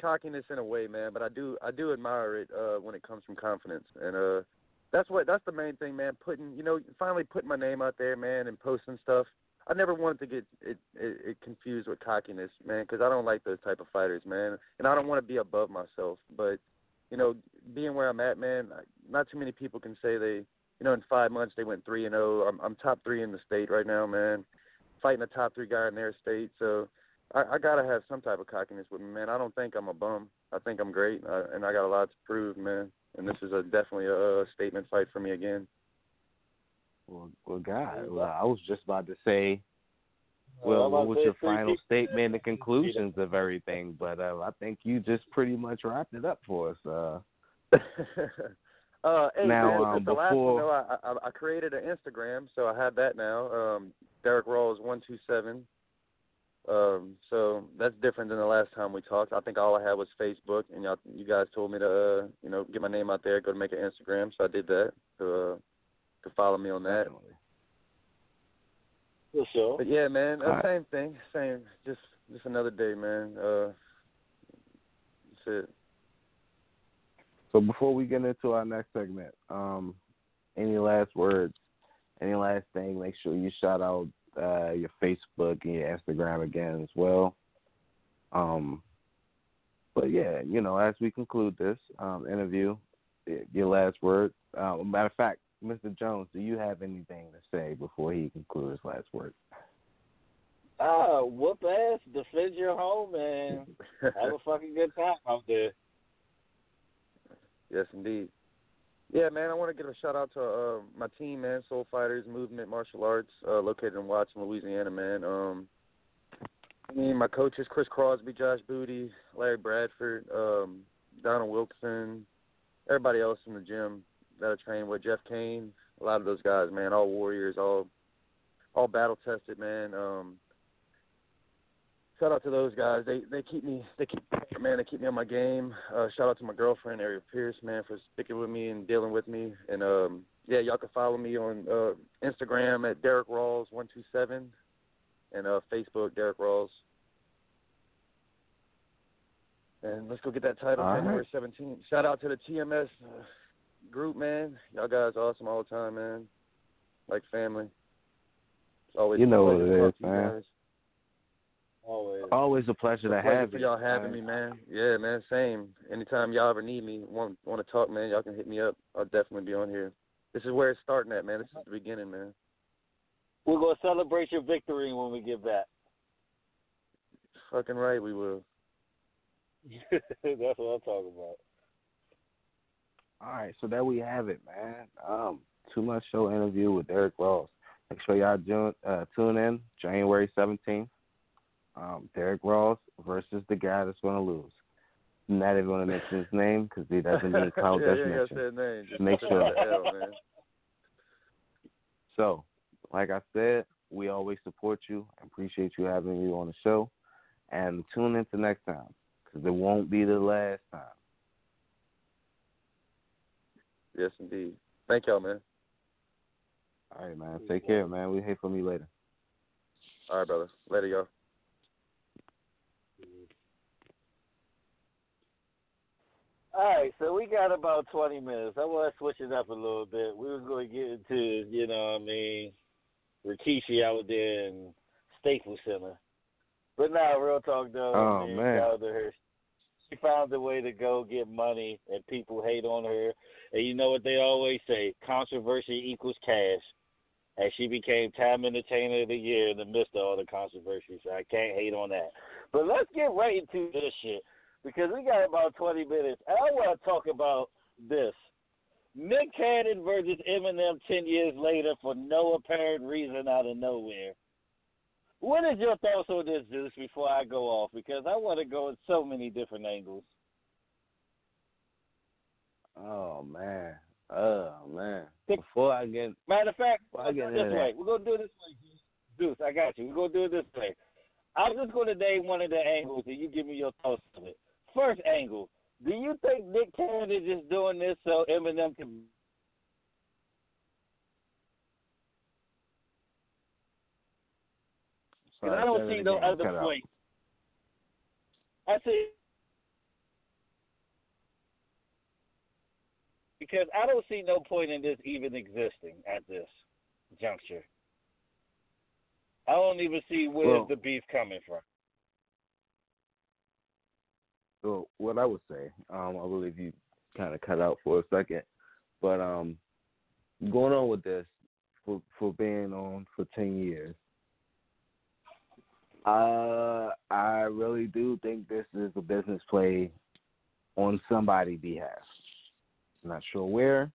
cockiness in a way, man, but I do. I do admire it uh, when it comes from confidence, and uh, that's what. That's the main thing, man. Putting, you know, finally putting my name out there, man, and posting stuff. I never wanted to get it, it, it confused with cockiness, man, because I don't like those type of fighters, man, and I don't want to be above myself. But you know, being where I'm at, man, not too many people can say they, you know, in five months they went three and zero. I'm, I'm top three in the state right now, man, fighting a top three guy in their state. So I, I gotta have some type of cockiness with me, man. I don't think I'm a bum. I think I'm great, uh, and I got a lot to prove, man. And this is a definitely a, a statement fight for me again. Well, well, God, well, I was just about to say, well, I'm what was your final people- statement and conclusions of everything? But uh, I think you just pretty much wrapped it up for us. Uh, [laughs] uh, hey, Now, man, um, the last before- one, though, I, I, I created an Instagram, so I have that now. Um, Derrick Rawls one two seven. Um, so that's different than the last time we talked. I think all I had was Facebook, and y'all, you guys told me to, uh, you know, get my name out there, go to make an Instagram, so I did that. To, uh, to follow me on that. definitely. For sure. But yeah, man, uh, Alright. same thing, same. Just, just another day, man. Uh, that's it. So before we get into our next segment, um, any last words? Any last thing? Make sure you shout out uh, your Facebook and your Instagram again as well. Um, but yeah, you know, as we conclude this um, interview, your last word. Uh, matter of fact, Mr. Jones, do you have anything to say before he concludes his last word? Ah, whoop ass, defend your home, and [laughs] have a fucking good time out there. Yes, indeed. Yeah, man, I want to give a shout out to uh, my team, man, Soul Fighters Movement Martial Arts, uh, located in Watson, Louisiana, man. Um, I mean, my coaches, Chris Crosby, Josh Booty, Larry Bradford, um, Donald Wilson, everybody else in the gym that I train with, Jeff Kane, a lot of those guys, man, all warriors, all all battle tested, man. Um, shout out to those guys. They they keep me they keep man they keep me on my game. Uh, shout out to my girlfriend Ariel Pierce, man, for sticking with me and dealing with me. And um, yeah, y'all can follow me on uh, Instagram at Derrick Rawls one two seven, and uh, Facebook Derrick Rawls. And let's go get that title All right. January seventeenth. Shout out to the TMS uh, group, man. Y'all guys awesome all the time, man. Like family. It's always You know what it is, talk to you man. guys. Always. Always a pleasure to Pleasure have for you. For y'all having man. me, man. Yeah, man. Same. Anytime y'all ever need me, want want to talk, man, y'all can hit me up. I'll definitely be on here. This is where it's starting at, man. This is the beginning, man. We're gonna celebrate your victory when we get back. Fucking right, we will. [laughs] That's what I'm talking about. All right, so there we have it, man. Um, Too Much Show interview with Eric Ross. Make sure y'all tune, uh, tune in January 17th. Um, Derrick Rawls versus the guy that's going to lose. I'm not even going to mention his name because he doesn't mean [laughs] Kyle yeah, does yeah, yeah, mention. name. Just Make sure. in the L, man. So, like I said, we always support you. I appreciate you having you on the show. And tune in to next time because it won't be the last time. Yes, indeed. Thank y'all, man. All right, man. Take care, man. We hear from you later. All right, brother. Later, y'all. All right, so we got about 20 minutes. I want to switch it up a little bit. We were going to get into, you know what I mean, Rikishi out there in Staples Center. But now, real talk, though. Oh, man. her. She found a way to go get money, and people hate on her. And you know what they always say controversy equals cash. And she became Time Entertainer of the Year in the midst of all the controversy, so I can't hate on that. But let's get right into this shit because we got about 20 minutes. And I want to talk about this. Nick Cannon versus Eminem 10 years later for no apparent reason out of nowhere. What is your thoughts on this, Zeus, before I go off? Because I want to go in so many different angles. Oh man. Oh man. Before I get Matter of fact, I get this way. We're going to do it this way, Zeus. Zeus, I got you. We're going to do it this way. I'm just going to name one of the angles, and you give me your thoughts on it. First angle, do you think Nick Cannon is just doing this so Eminem can Because Sorry, I don't see no other out. point. I see. Because I don't see no point in this even existing at this juncture. I don't even see where's Well- the beef coming from. So what I would say, um, I believe you kind of cut out for a second, but um, going on with this for for being on for ten years, uh, I really do think this is a business play on somebody's behalf. Not sure where,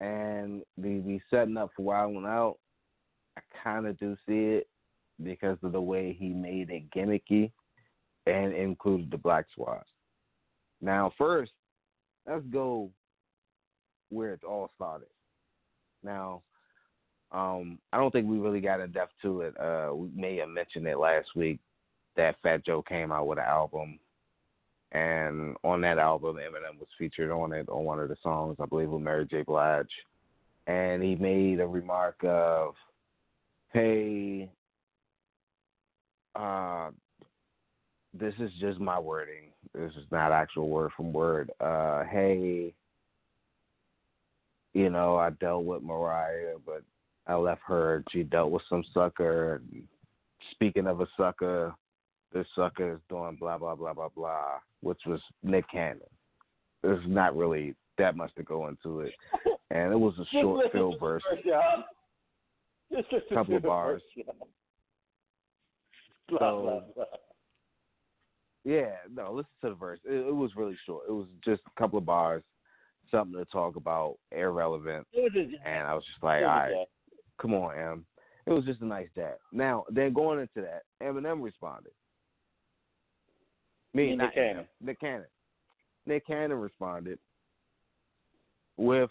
and the the setting up for Wild 'N Out, I kind of do see it because of the way he made it gimmicky and included the Black Squad. Now, first, let's go where it all started. Now, um, I don't think we really got in depth to it. Uh, we may have mentioned it last week that Fat Joe came out with an album, and on that album, Eminem was featured on it on one of the songs, I believe, with Mary J. Blige, and he made a remark of, "Hey." Uh, this is just my wording. This is not actual word from word. Uh, hey, you know, I dealt with Mariah, but I left her. She dealt with some sucker. Speaking of a sucker, this sucker is doing blah blah blah blah blah, which was Nick Cannon. There's not really that much to go into it, and it was a [laughs] short listen fill to verse. verse. Just listen Couple of bars. Blah, So- blah, blah. Yeah, no, listen to the verse. It, it was really short. It was just a couple of bars, something to talk about, irrelevant, and I was just like, all right, come on, Em. It was just a nice jab. Now, then going into that, Eminem responded. Me, Nick not Cannon. Cannon. Nick Cannon. Nick Cannon responded with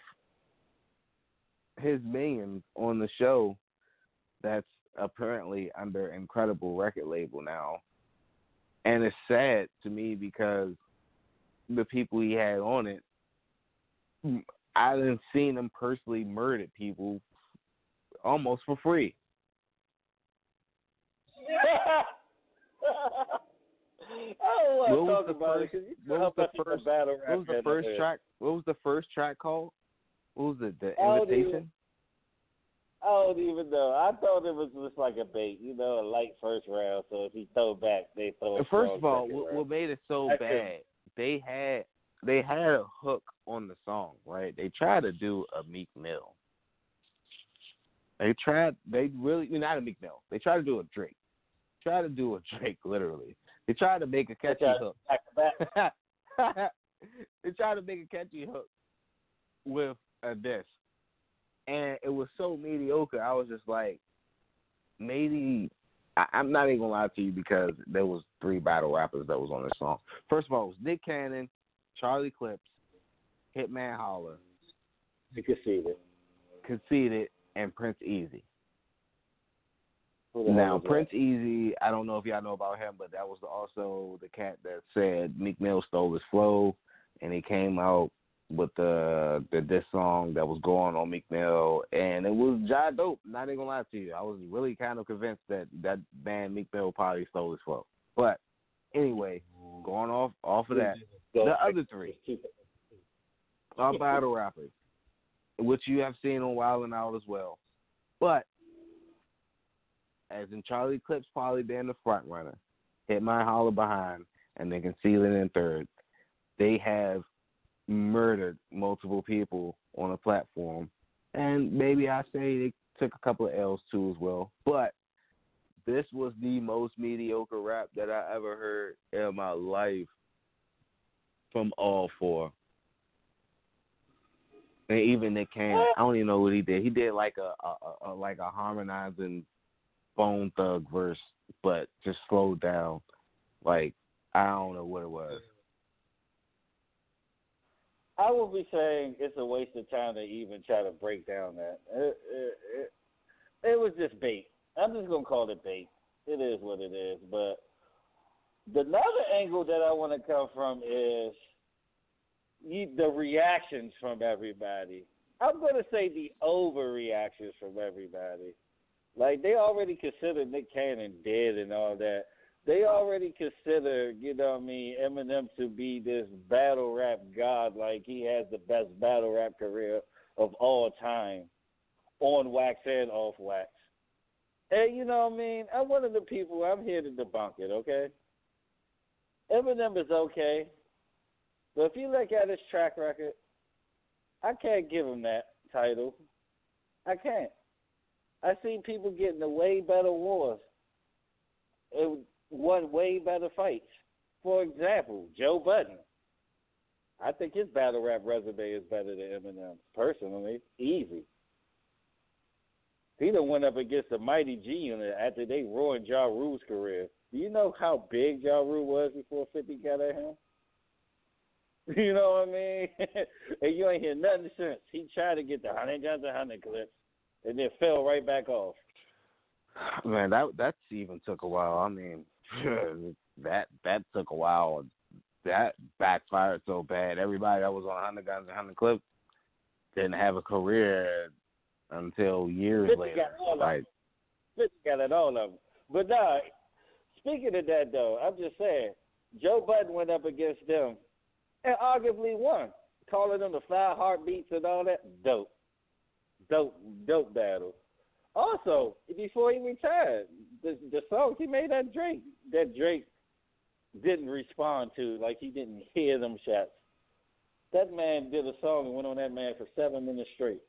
his millions on the show that's apparently under Ncredible record label now. And it's sad to me because the people he had on it, I didn't seen him personally murder people almost for free. [laughs] I don't want What was the first- it because you what was the first- What was the first track? What was the first track called? What was it? The Oh, the- invitation. I don't even know. I thought it was just like a bait, you know, a light first round. So if he throw back, they throw. A First of all, what, what made it so I bad? They had they had a hook on the song, right? They tried to do a Meek Mill. They tried. They really not a Meek Mill. They tried to do a Drake. Try to do a Drake, literally. They tried to make a catchy hook. back to [laughs] back. they tried to make a catchy hook with a diss, and it was so mediocre. I was just like, maybe I, I'm not even gonna lie to you because there was three battle rappers that was on this song. First of all, it was Nick Cannon, Charlie Clips, Hitman Holla, can. Conceited, and Prince Easy. Who the hell Now was that? Prince Easy, I don't know if y'all know about him, but that was also the cat that said Meek Mill stole his flow, and he came out with the the diss song that was going on Meek Mill, and it was ja dope. Not even gonna lie to you, I was really kind of convinced that that band Meek Mill probably stole his flow. But anyway, going off off of that, the other three are battle rappers, which you have seen on Wild 'N Out as well. But as in Charlie Clips probably being the front runner, Hitman Holla behind, and then It in third, they have murdered multiple people on a platform. And maybe I say they took a couple of L's too as well. But this was the most mediocre rap that I ever heard in my life from all four. And even Nick Cannon, I don't even know what he did. He did like a, a, a like a harmonizing Bone Thug verse, but just slowed down. Like I don't know what it was. I would be saying it's a waste of time to even try to break down that. It, it, it, it was just bait. I'm just gonna call it bait. It is what it is. But the another angle that I want to come from is the reactions from everybody. I'm gonna say the overreactions from everybody. Like they already consider Nick Cannon dead and all that. They already consider, you know what I mean, Eminem to be this battle rap god, like he has the best battle rap career of all time, on wax and off wax. And you know what I mean? I'm one of the people. I'm here to debunk it. Okay. Eminem is okay, but if you look at his track record, I can't give him that title. I can't. I seen people getting the way better wars. It won way better fights. For example, Joe Budden. I think his battle rap resume is better than Eminem, personally. Easy. He done went up against the mighty G unit after they ruined Ja Rule's career. Do you know how big Ja Rule was before 50 got at him? [laughs] You know what I mean? [laughs] and you ain't hear nothing since. He tried to get the 100 Johnson 100 clips and then fell right back off. [sighs] Man, that that even took a while. I mean, that that took a while. That backfired so bad. Everybody that was on hundred guns and hundred clips didn't have a career until years 50 later. got all of Like. 50 got it all of them. But nah, speaking of that though, I'm just saying, Joe Budden went up against them and arguably won, calling them the five heartbeats and all that. Dope, dope, dope battle. Also, before he retired, the the songs he made that Drake, that Drake didn't respond to, like he didn't hear them shots. That man did a song and went on that man for seven minutes straight.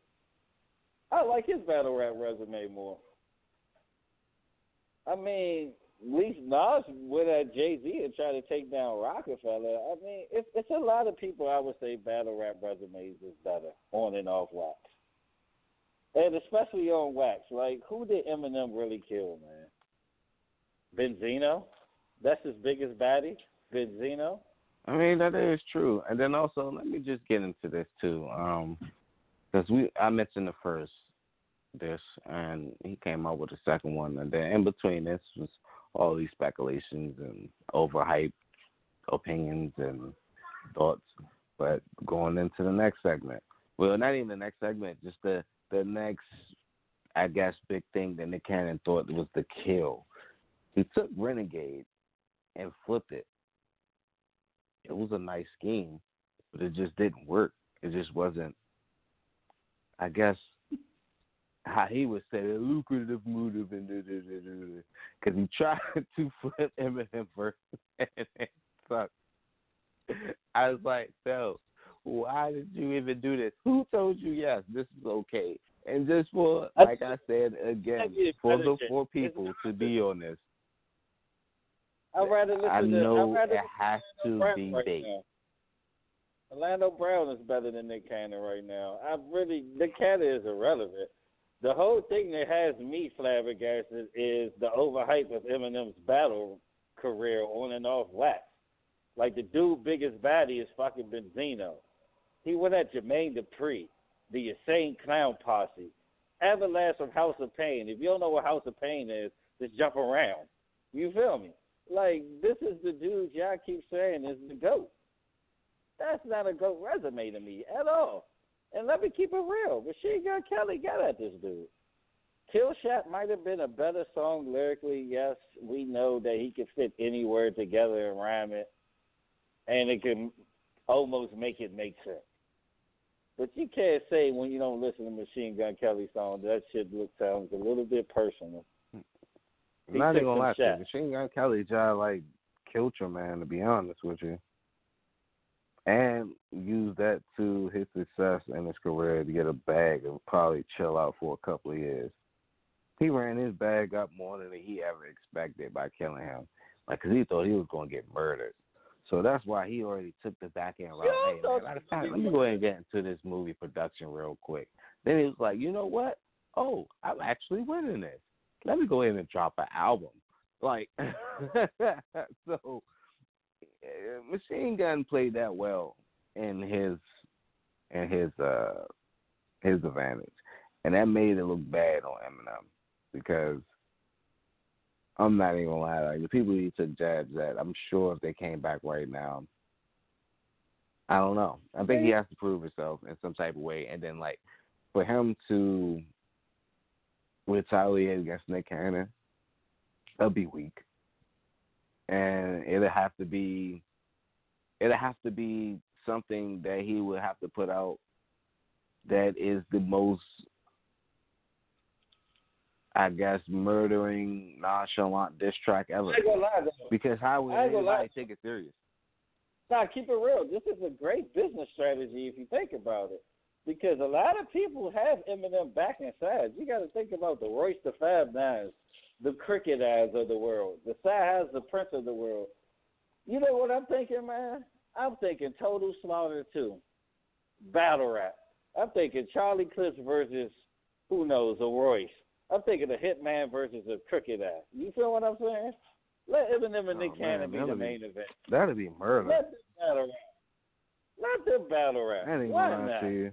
I like his battle rap resume more. I mean, least Nas went at Jay Z and tried to take down Rockefeller. I mean, it's it's a lot of people I would say battle rap resumes is better on and off wax, and especially on wax. Like, who did Eminem really kill, man? Benzino, that's his biggest baddie. Benzino. I mean, that is true. And then also, let me just get into this too, um, because we I mentioned the first this, and he came out with the second one, and then in between this was all these speculations and overhyped opinions and thoughts. But going into the next segment, well, not even the next segment, just the the next, I guess, big thing that Nick Cannon thought was the kill. He took Renegade and flipped it. It was a nice scheme, but it just didn't work. It just wasn't. I guess how he was saying a lucrative move because he tried [laughs] to flip Eminem first [laughs] and it sucked. I was like, so why did you even do this? Who told you yes, this is okay? And just for like I said again, for the four people to be on this, I'd rather listen I to know rather it has to Brown be right bait. now. Orlando Brown is better than Nick Cannon right now. I really Nick Cannon is irrelevant. The whole thing that has me flabbergasted is the overhype of Eminem's battle career on and off wax. Like the dude biggest baddie is fucking Benzino. He went at Jermaine Dupri, the insane clown posse. Everlast from House of Pain. If you don't know what House of Pain is, just jump around. You feel me? Like this is the dude y'all keep saying is the GOAT. That's not a GOAT resume to me at all. And let me keep it real. Machine Gun Kelly got at this dude. Kill Shot might have been a better song lyrically. Yes, we know that he could fit any word together and rhyme it, and it can almost make it make sense. But you can't say when you don't listen to Machine Gun Kelly song that shit looks sounds a little bit personal. I'm not even gonna lie to you. Machine Gun Kelly tried like killed your man to be honest with you. And used that to his success in his career to get a bag and probably chill out for a couple of years. He ran his bag up more than he ever expected by killing him. Like, 'cause he thought he was going to get murdered. So that's why he already took the back end route. Hey, man, matter of fact, let me go ahead and get into this movie production real quick. Then he was like, you know what? Oh, I'm actually winning this. Let me go ahead and drop an album. Like, [laughs] so uh, Machine Gun played that well in his in his uh his advantage, and that made it look bad on Eminem because I'm not even gonna lie, like the people he took jabs at, I'm sure if they came back right now, I don't know. I think he has to prove himself in some type of way, and then like for him to retaliate against Nick Cannon, that'll be weak, and it'll have to be it'll have to be something that he would have to put out that is the most I guess murdering nonchalant diss track ever. I ain't gonna lie though. Because how would gonna lie. anybody take it serious? Nah, keep it real. This is a great business strategy if you think about it. Because a lot of people have Eminem back inside. You got to think about the Royce the Fab Nines, the Crooked I's of the world, the Sahas the Prince of the world. You know what I'm thinking, man? I'm thinking Total Slaughter 2, Battle Rap. I'm thinking Charlie Clips versus, who knows, a Royce. I'm thinking a Hitman versus a crooked ass. You feel what I'm saying? Let Eminem and Oh, Nick Cannon be the that'd be- main event. That'd be murder. Let them battle rap. Let them battle rap. I ain't Why not? to you.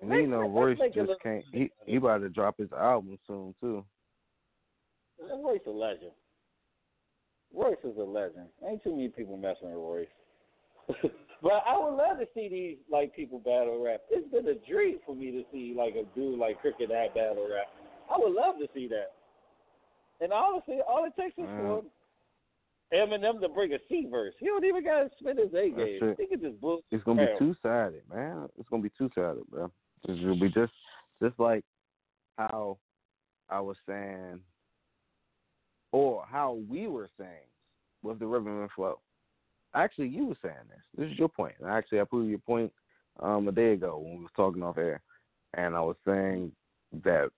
And Make- you know, Royce just can't. He he about to drop his album soon too. Royce is a legend. Royce is a legend. Ain't too many people messing with Royce. [laughs] but I would love to see these like people battle rap. It's been a dream for me to see like a dude like Crooked I battle rap. I would love to see that. And honestly, all it takes is for Eminem to bring a C verse. He don't even gotta spit his A game. He can just bullshit. It's gonna be two sided, man. It's gonna be two sided, bro. It's gonna be just just like how I was saying, or how we were saying with the rhythm and flow. Actually, you were saying this. This is your point. Actually, I proved your point um, a day ago when we was talking off air, and I was saying that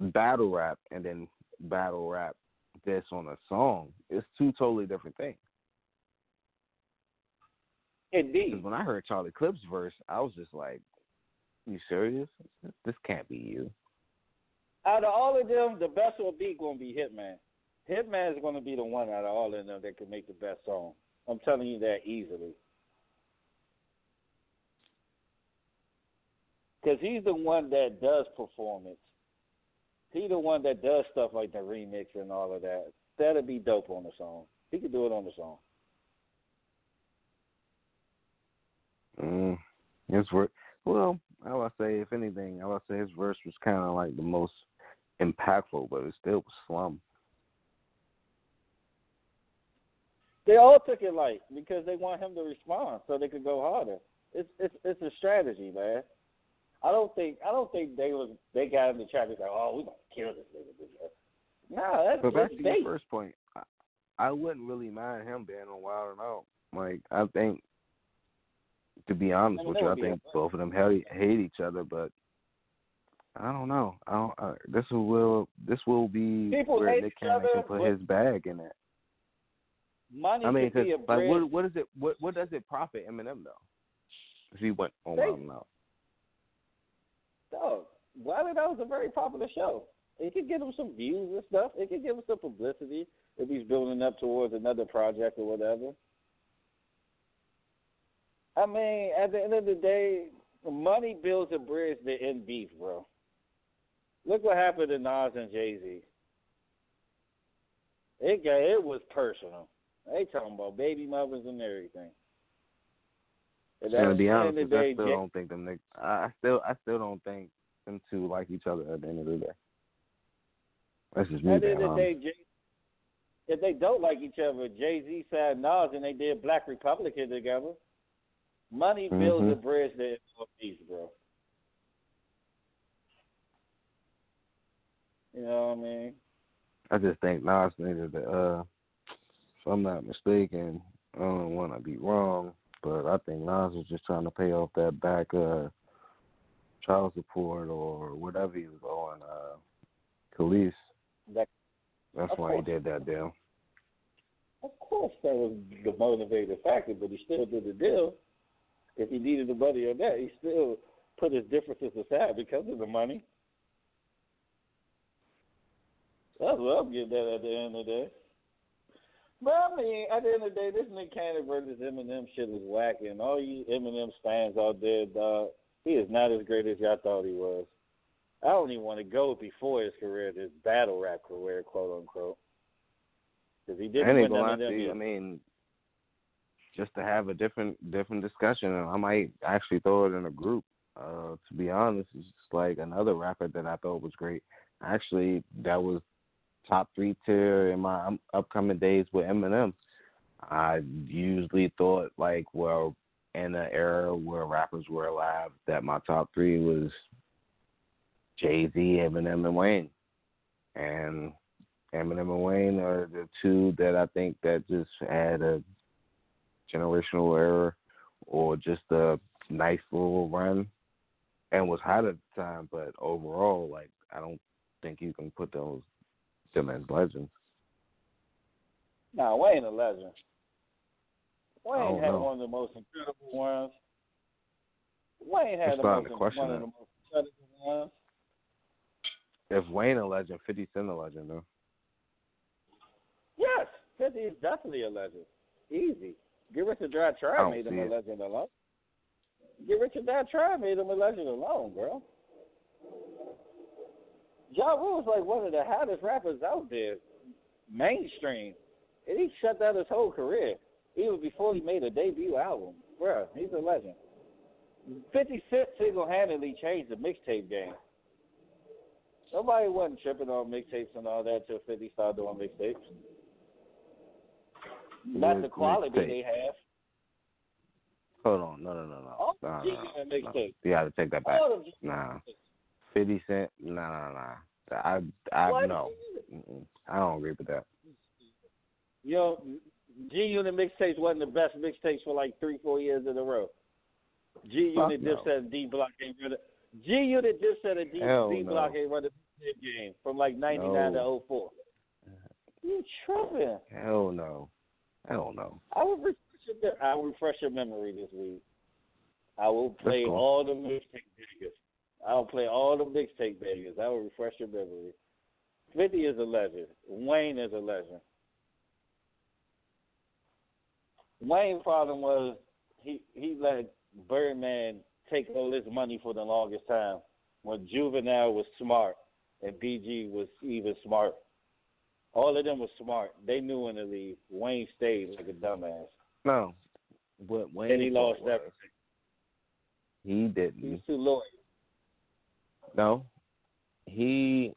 battle rap and then battle rap this on a song is two totally different things. Indeed. When I heard Charlie Clip's verse, I was just like, "You serious? This can't be you." Out of all of them, the best will be going to be Hitman. Hitman is going to be the one out of all of them that can make the best song. I'm telling you that easily. Because he's the one that does performance. He's the one that does stuff like the remix and all of that. That'd be dope on the song. He could do it on the song. Mm, his verse. Well, I would say, if anything, I would say his verse was kind of like the most impactful, but it still was slum. They all took it light because they want him to respond so they could go harder. It's it's it's a strategy, man. I don't think I don't think they was they got in the trap and like, oh, we gonna kill this nigga. Nah, that's But back to your first point, I, I wouldn't really mind him being on Wild 'N Out. Like I think, to be honest I mean, with you, I think both of them hate hate each other. But I don't know. I don't. Uh, this will this will be People where Nick Cannon can put his bag in it. Money I mean, could be a like, bridge. what what is it? What what does it profit Eminem though? If he went on They- and Out. Dog, Wild 'N Out was a very popular show. It could give him some views and stuff. It could give him some publicity if he's building up towards another project or whatever. I mean, at the end of the day, money builds a bridge to end beef, bro. Look what happened to Nas and Jay Z. It got it was personal. They talking about baby mothers and everything. And to be honest, with the you, I still don't think them. Nick, I still I still don't think them two like each other at the end of the day. That's just me At the end of the day, Jay, if they don't like each other, Jay Z signed Nas and they did Black Republican together. Money builds Mhm. a bridge to peace, bro. You know what I mean? I just think Nas needed to. Uh, if I'm not mistaken, I don't want to be wrong, but I think Nas was just trying to pay off that back uh, child support or whatever he was owing uh, Kelis. That, That's why he did that deal. of course, that was the motivating factor, but he still did the deal. If he needed the money or that, he still put his differences aside because of the money. That's what I'm getting at at the end of the day. But I mean, at the end of the day, this Nick Cannon versus Eminem shit is whack, and all you Eminem fans out there, dog, he is not as great as y'all thought he was. I don't even want to go before his career, his battle rap career, quote unquote, because he didn't win gonna none of them. you. I mean, just to have a different different discussion, I might actually throw it in a group. Uh, to be honest, it's just like another rapper that I thought was great. Actually, that was top three tier in my um, upcoming days with Eminem. I usually thought like, well, in an era where rappers were alive, that my top three was Jay Z, Eminem, and Wayne. And Eminem and Wayne are the two that I think that just had a generational error or just a nice little run and was hot at the time. But overall, like I don't think you can put those them as legends. Nah, Wayne a legend. Wayne had know. one of the most incredible ones. Wayne had the most one of the most incredible ones. If Wayne a legend, Fifty Cent a legend though. Yes, Fifty is definitely a legend. Easy. Get Rich or Die Try made him a legend alone. Get Rich or Die Try made him a legend alone, bro. Ja Rule was like one of the hottest rappers out there, mainstream, and he shut down his whole career. Even before he made a debut album, bro. He's a legend. Fifty Cent single-handedly changed the mixtape game. Nobody wasn't tripping on mixtapes and all that till Fifty started doing mixtapes. Not the quality mixtape. they have. Hold on, no, no, no, no. Nah, G nah, nah. mixtape. You got to take that back. All. Nah, Fifty Cent. Nah, nah, nah. I, I What? no. Mm-mm. I don't agree with that. You know, G Unit mixtapes wasn't the best mixtapes for like three, four years in a row. G Unit, no. Dipset, and D Block ain't running. G Unit, Dipset, and D, D Block no. ain't running the game from like '99 No. to 04. You tripping? Hell no. Hell no. I will refresh your, I will refresh your memory this week. I will play all the mixtape bangers. I'll play all the mixtape bangers. I will refresh your memory. Fifty is a legend. Wayne is a legend. Wayne's problem was he he let Birdman take all his money for the longest time. When Juvenile was smart and BG was even smart. All of them was smart. They knew when to leave. Wayne stayed like a dumbass. No. What Wayne and he lost was, everything. He didn't. He was too loyal. No. He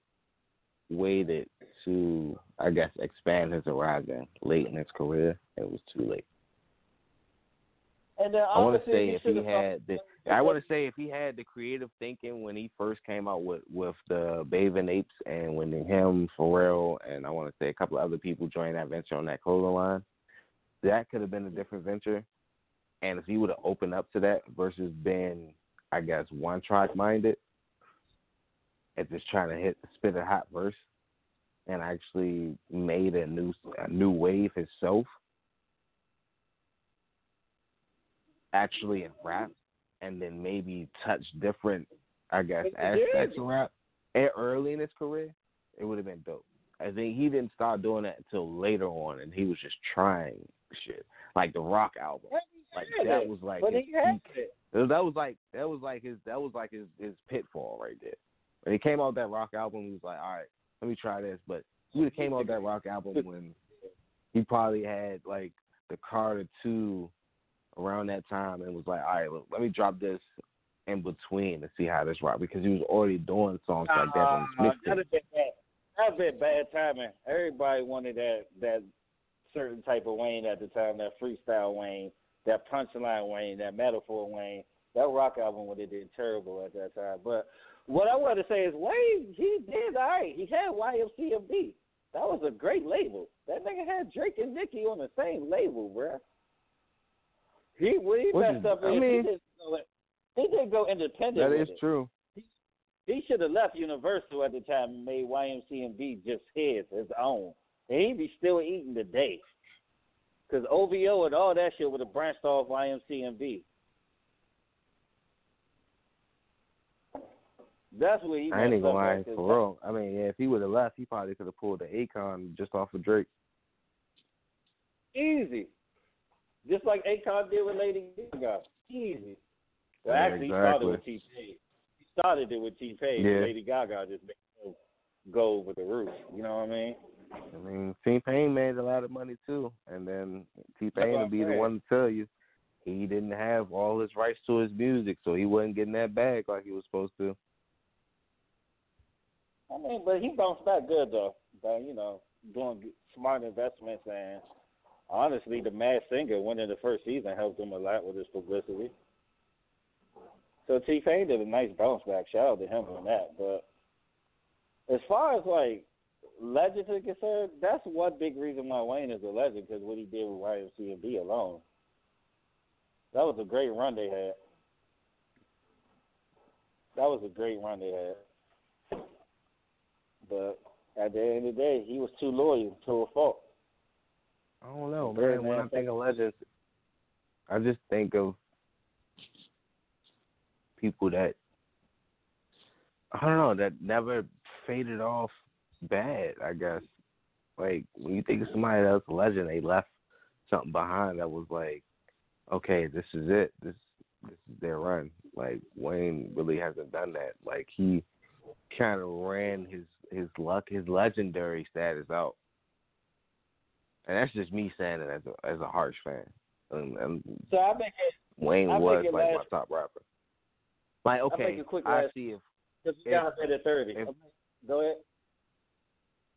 waited to, I guess, expand his horizon late in his career. It was too late. And then I want to say if he had the, I want to say if he had the creative thinking when he first came out with with the Bathing Apes and when him Pharrell and I want to say a couple of other people joined that venture on that clothing line, that could have been a different venture. And if he would have opened up to that versus being, I guess, one track minded and just trying to hit spit a hot verse and actually made a new a new wave himself actually in rap and then maybe touch different I guess aspects of rap and early in his career, it would have been dope. I think he didn't start doing that until later on and he was just trying shit. Like the rock album. Like that was like his. That was like that was like his that was like his his pitfall right there. When he came out that rock album, he was like, all right, let me try this. But he would have came out that rock album when he probably had like the Carter two around that time and was like, all right, look, let me drop this in between to see how this rock because he was already doing songs like that on his mixtape. have been bad. That'd been bad timing. Everybody wanted that that certain type of Wayne at the time, that freestyle Wayne, that punchline Wayne, that metaphor Wayne. That rock album would have did terrible at that time. But what I want to say is Wayne, he did all right. He had YMCMB. That was a great label. That nigga had Drake and Nicki on the same label, bruh. He when he Which messed is- up, I he didn't go, he didn't go independent. That is it. true. He should have left Universal at the time and made YMCMB just his, his own. And he'd be still eating today. Because OVO and all that shit would have branched off YMCMB. That's what he I ain't even messed up lying at, 'cause for real. I mean, yeah, if he would have left, he probably could have pulled the Akon just off of Drake. Easy. Just like Akon did with Lady Gaga. Easy. Well, Yeah, actually, he started with T Pain. He started it with T Pain. Yeah. Lady Gaga just made him go over the roof. You know what I mean? I mean, T Pain made a lot of money too, and then T Pain will I'm be the one to tell you he didn't have all his rights to his music, so he wasn't getting that bag like he was supposed to. I mean, but he bounced back good though. By you know doing smart investments and honestly, the Masked Singer winning the first season helped him a lot with his publicity. So T Pain did a nice bounce back. Shout out to him on that. But as far as like legends are concerned, that's one big reason why Wayne is a legend because what he did with YMCMB alone. That was a great run they had. That was a great run they had. But at the end of the day, he was too loyal to a fault. I don't know, Very man. When I think of legends, I just think of people that I don't know that never faded off bad. I guess like when you think of somebody that's a legend, they left something behind that was like, okay, this is it. This this is their run. Like Wayne really hasn't done that. Like he kind of ran his his luck, his legendary status out. And that's just me saying it as a as a harsh fan. And, and So I it Wayne I was like last- my top rapper. Like I'll okay, make it quick I last- see if because If- got at thirty. if- Go ahead.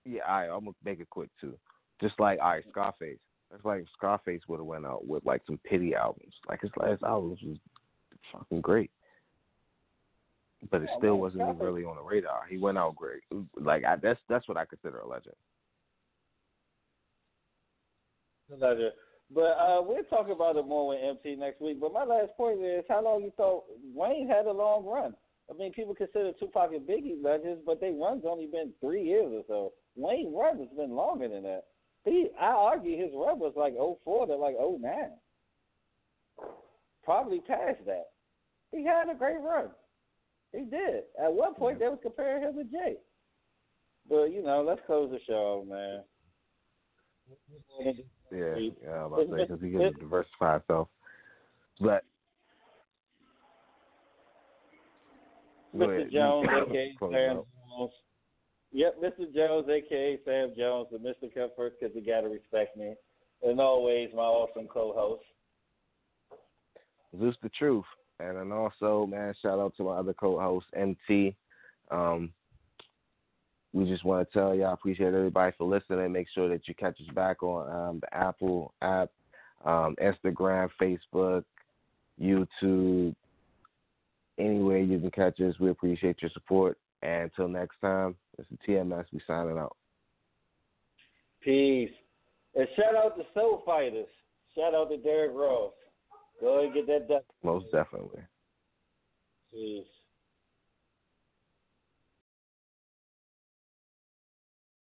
yeah, all right, I'm gonna make it quick too. Just like all right, Scarface. It's like Scarface would have went out with like some pity albums. Like his last albums was fucking great. But it still wasn't even really on the radar. He went out great. Like I, that's that's what I consider a legend. Pleasure. But uh, we'll talk about it more with MT next week. But my last point is how long you thought Wayne had a long run? I mean, people consider Tupac and Biggie legends, but their run's only been three years or so. Wayne run has been longer than that. He, I argue his run was like 04 to like 09. Probably past that. He had a great run. He did. At one point, they was comparing him to Jay. But, you know, let's close the show, man. Yeah, yeah, I'm about to say because he can diversify himself. But Mr. Jones, [laughs] aka Sam. Jones. Yep, Mr. Jones, aka Sam Jones, and Mr. Comfort, because you got to respect me. And always, my awesome co-host. Zeus the truth. And then also, man, shout out to my other co-host, MT. Um, we just want to tell y'all, appreciate everybody for listening. Make sure that you catch us back on um, the Apple app, um, Instagram, Facebook, YouTube, anywhere you can catch us. We appreciate your support. And until next time, it's the TMS. We signing out. Peace. And shout out to Soul Fighters. Shout out to Derrick Rawls. Go ahead and get that done. Most definitely. Peace.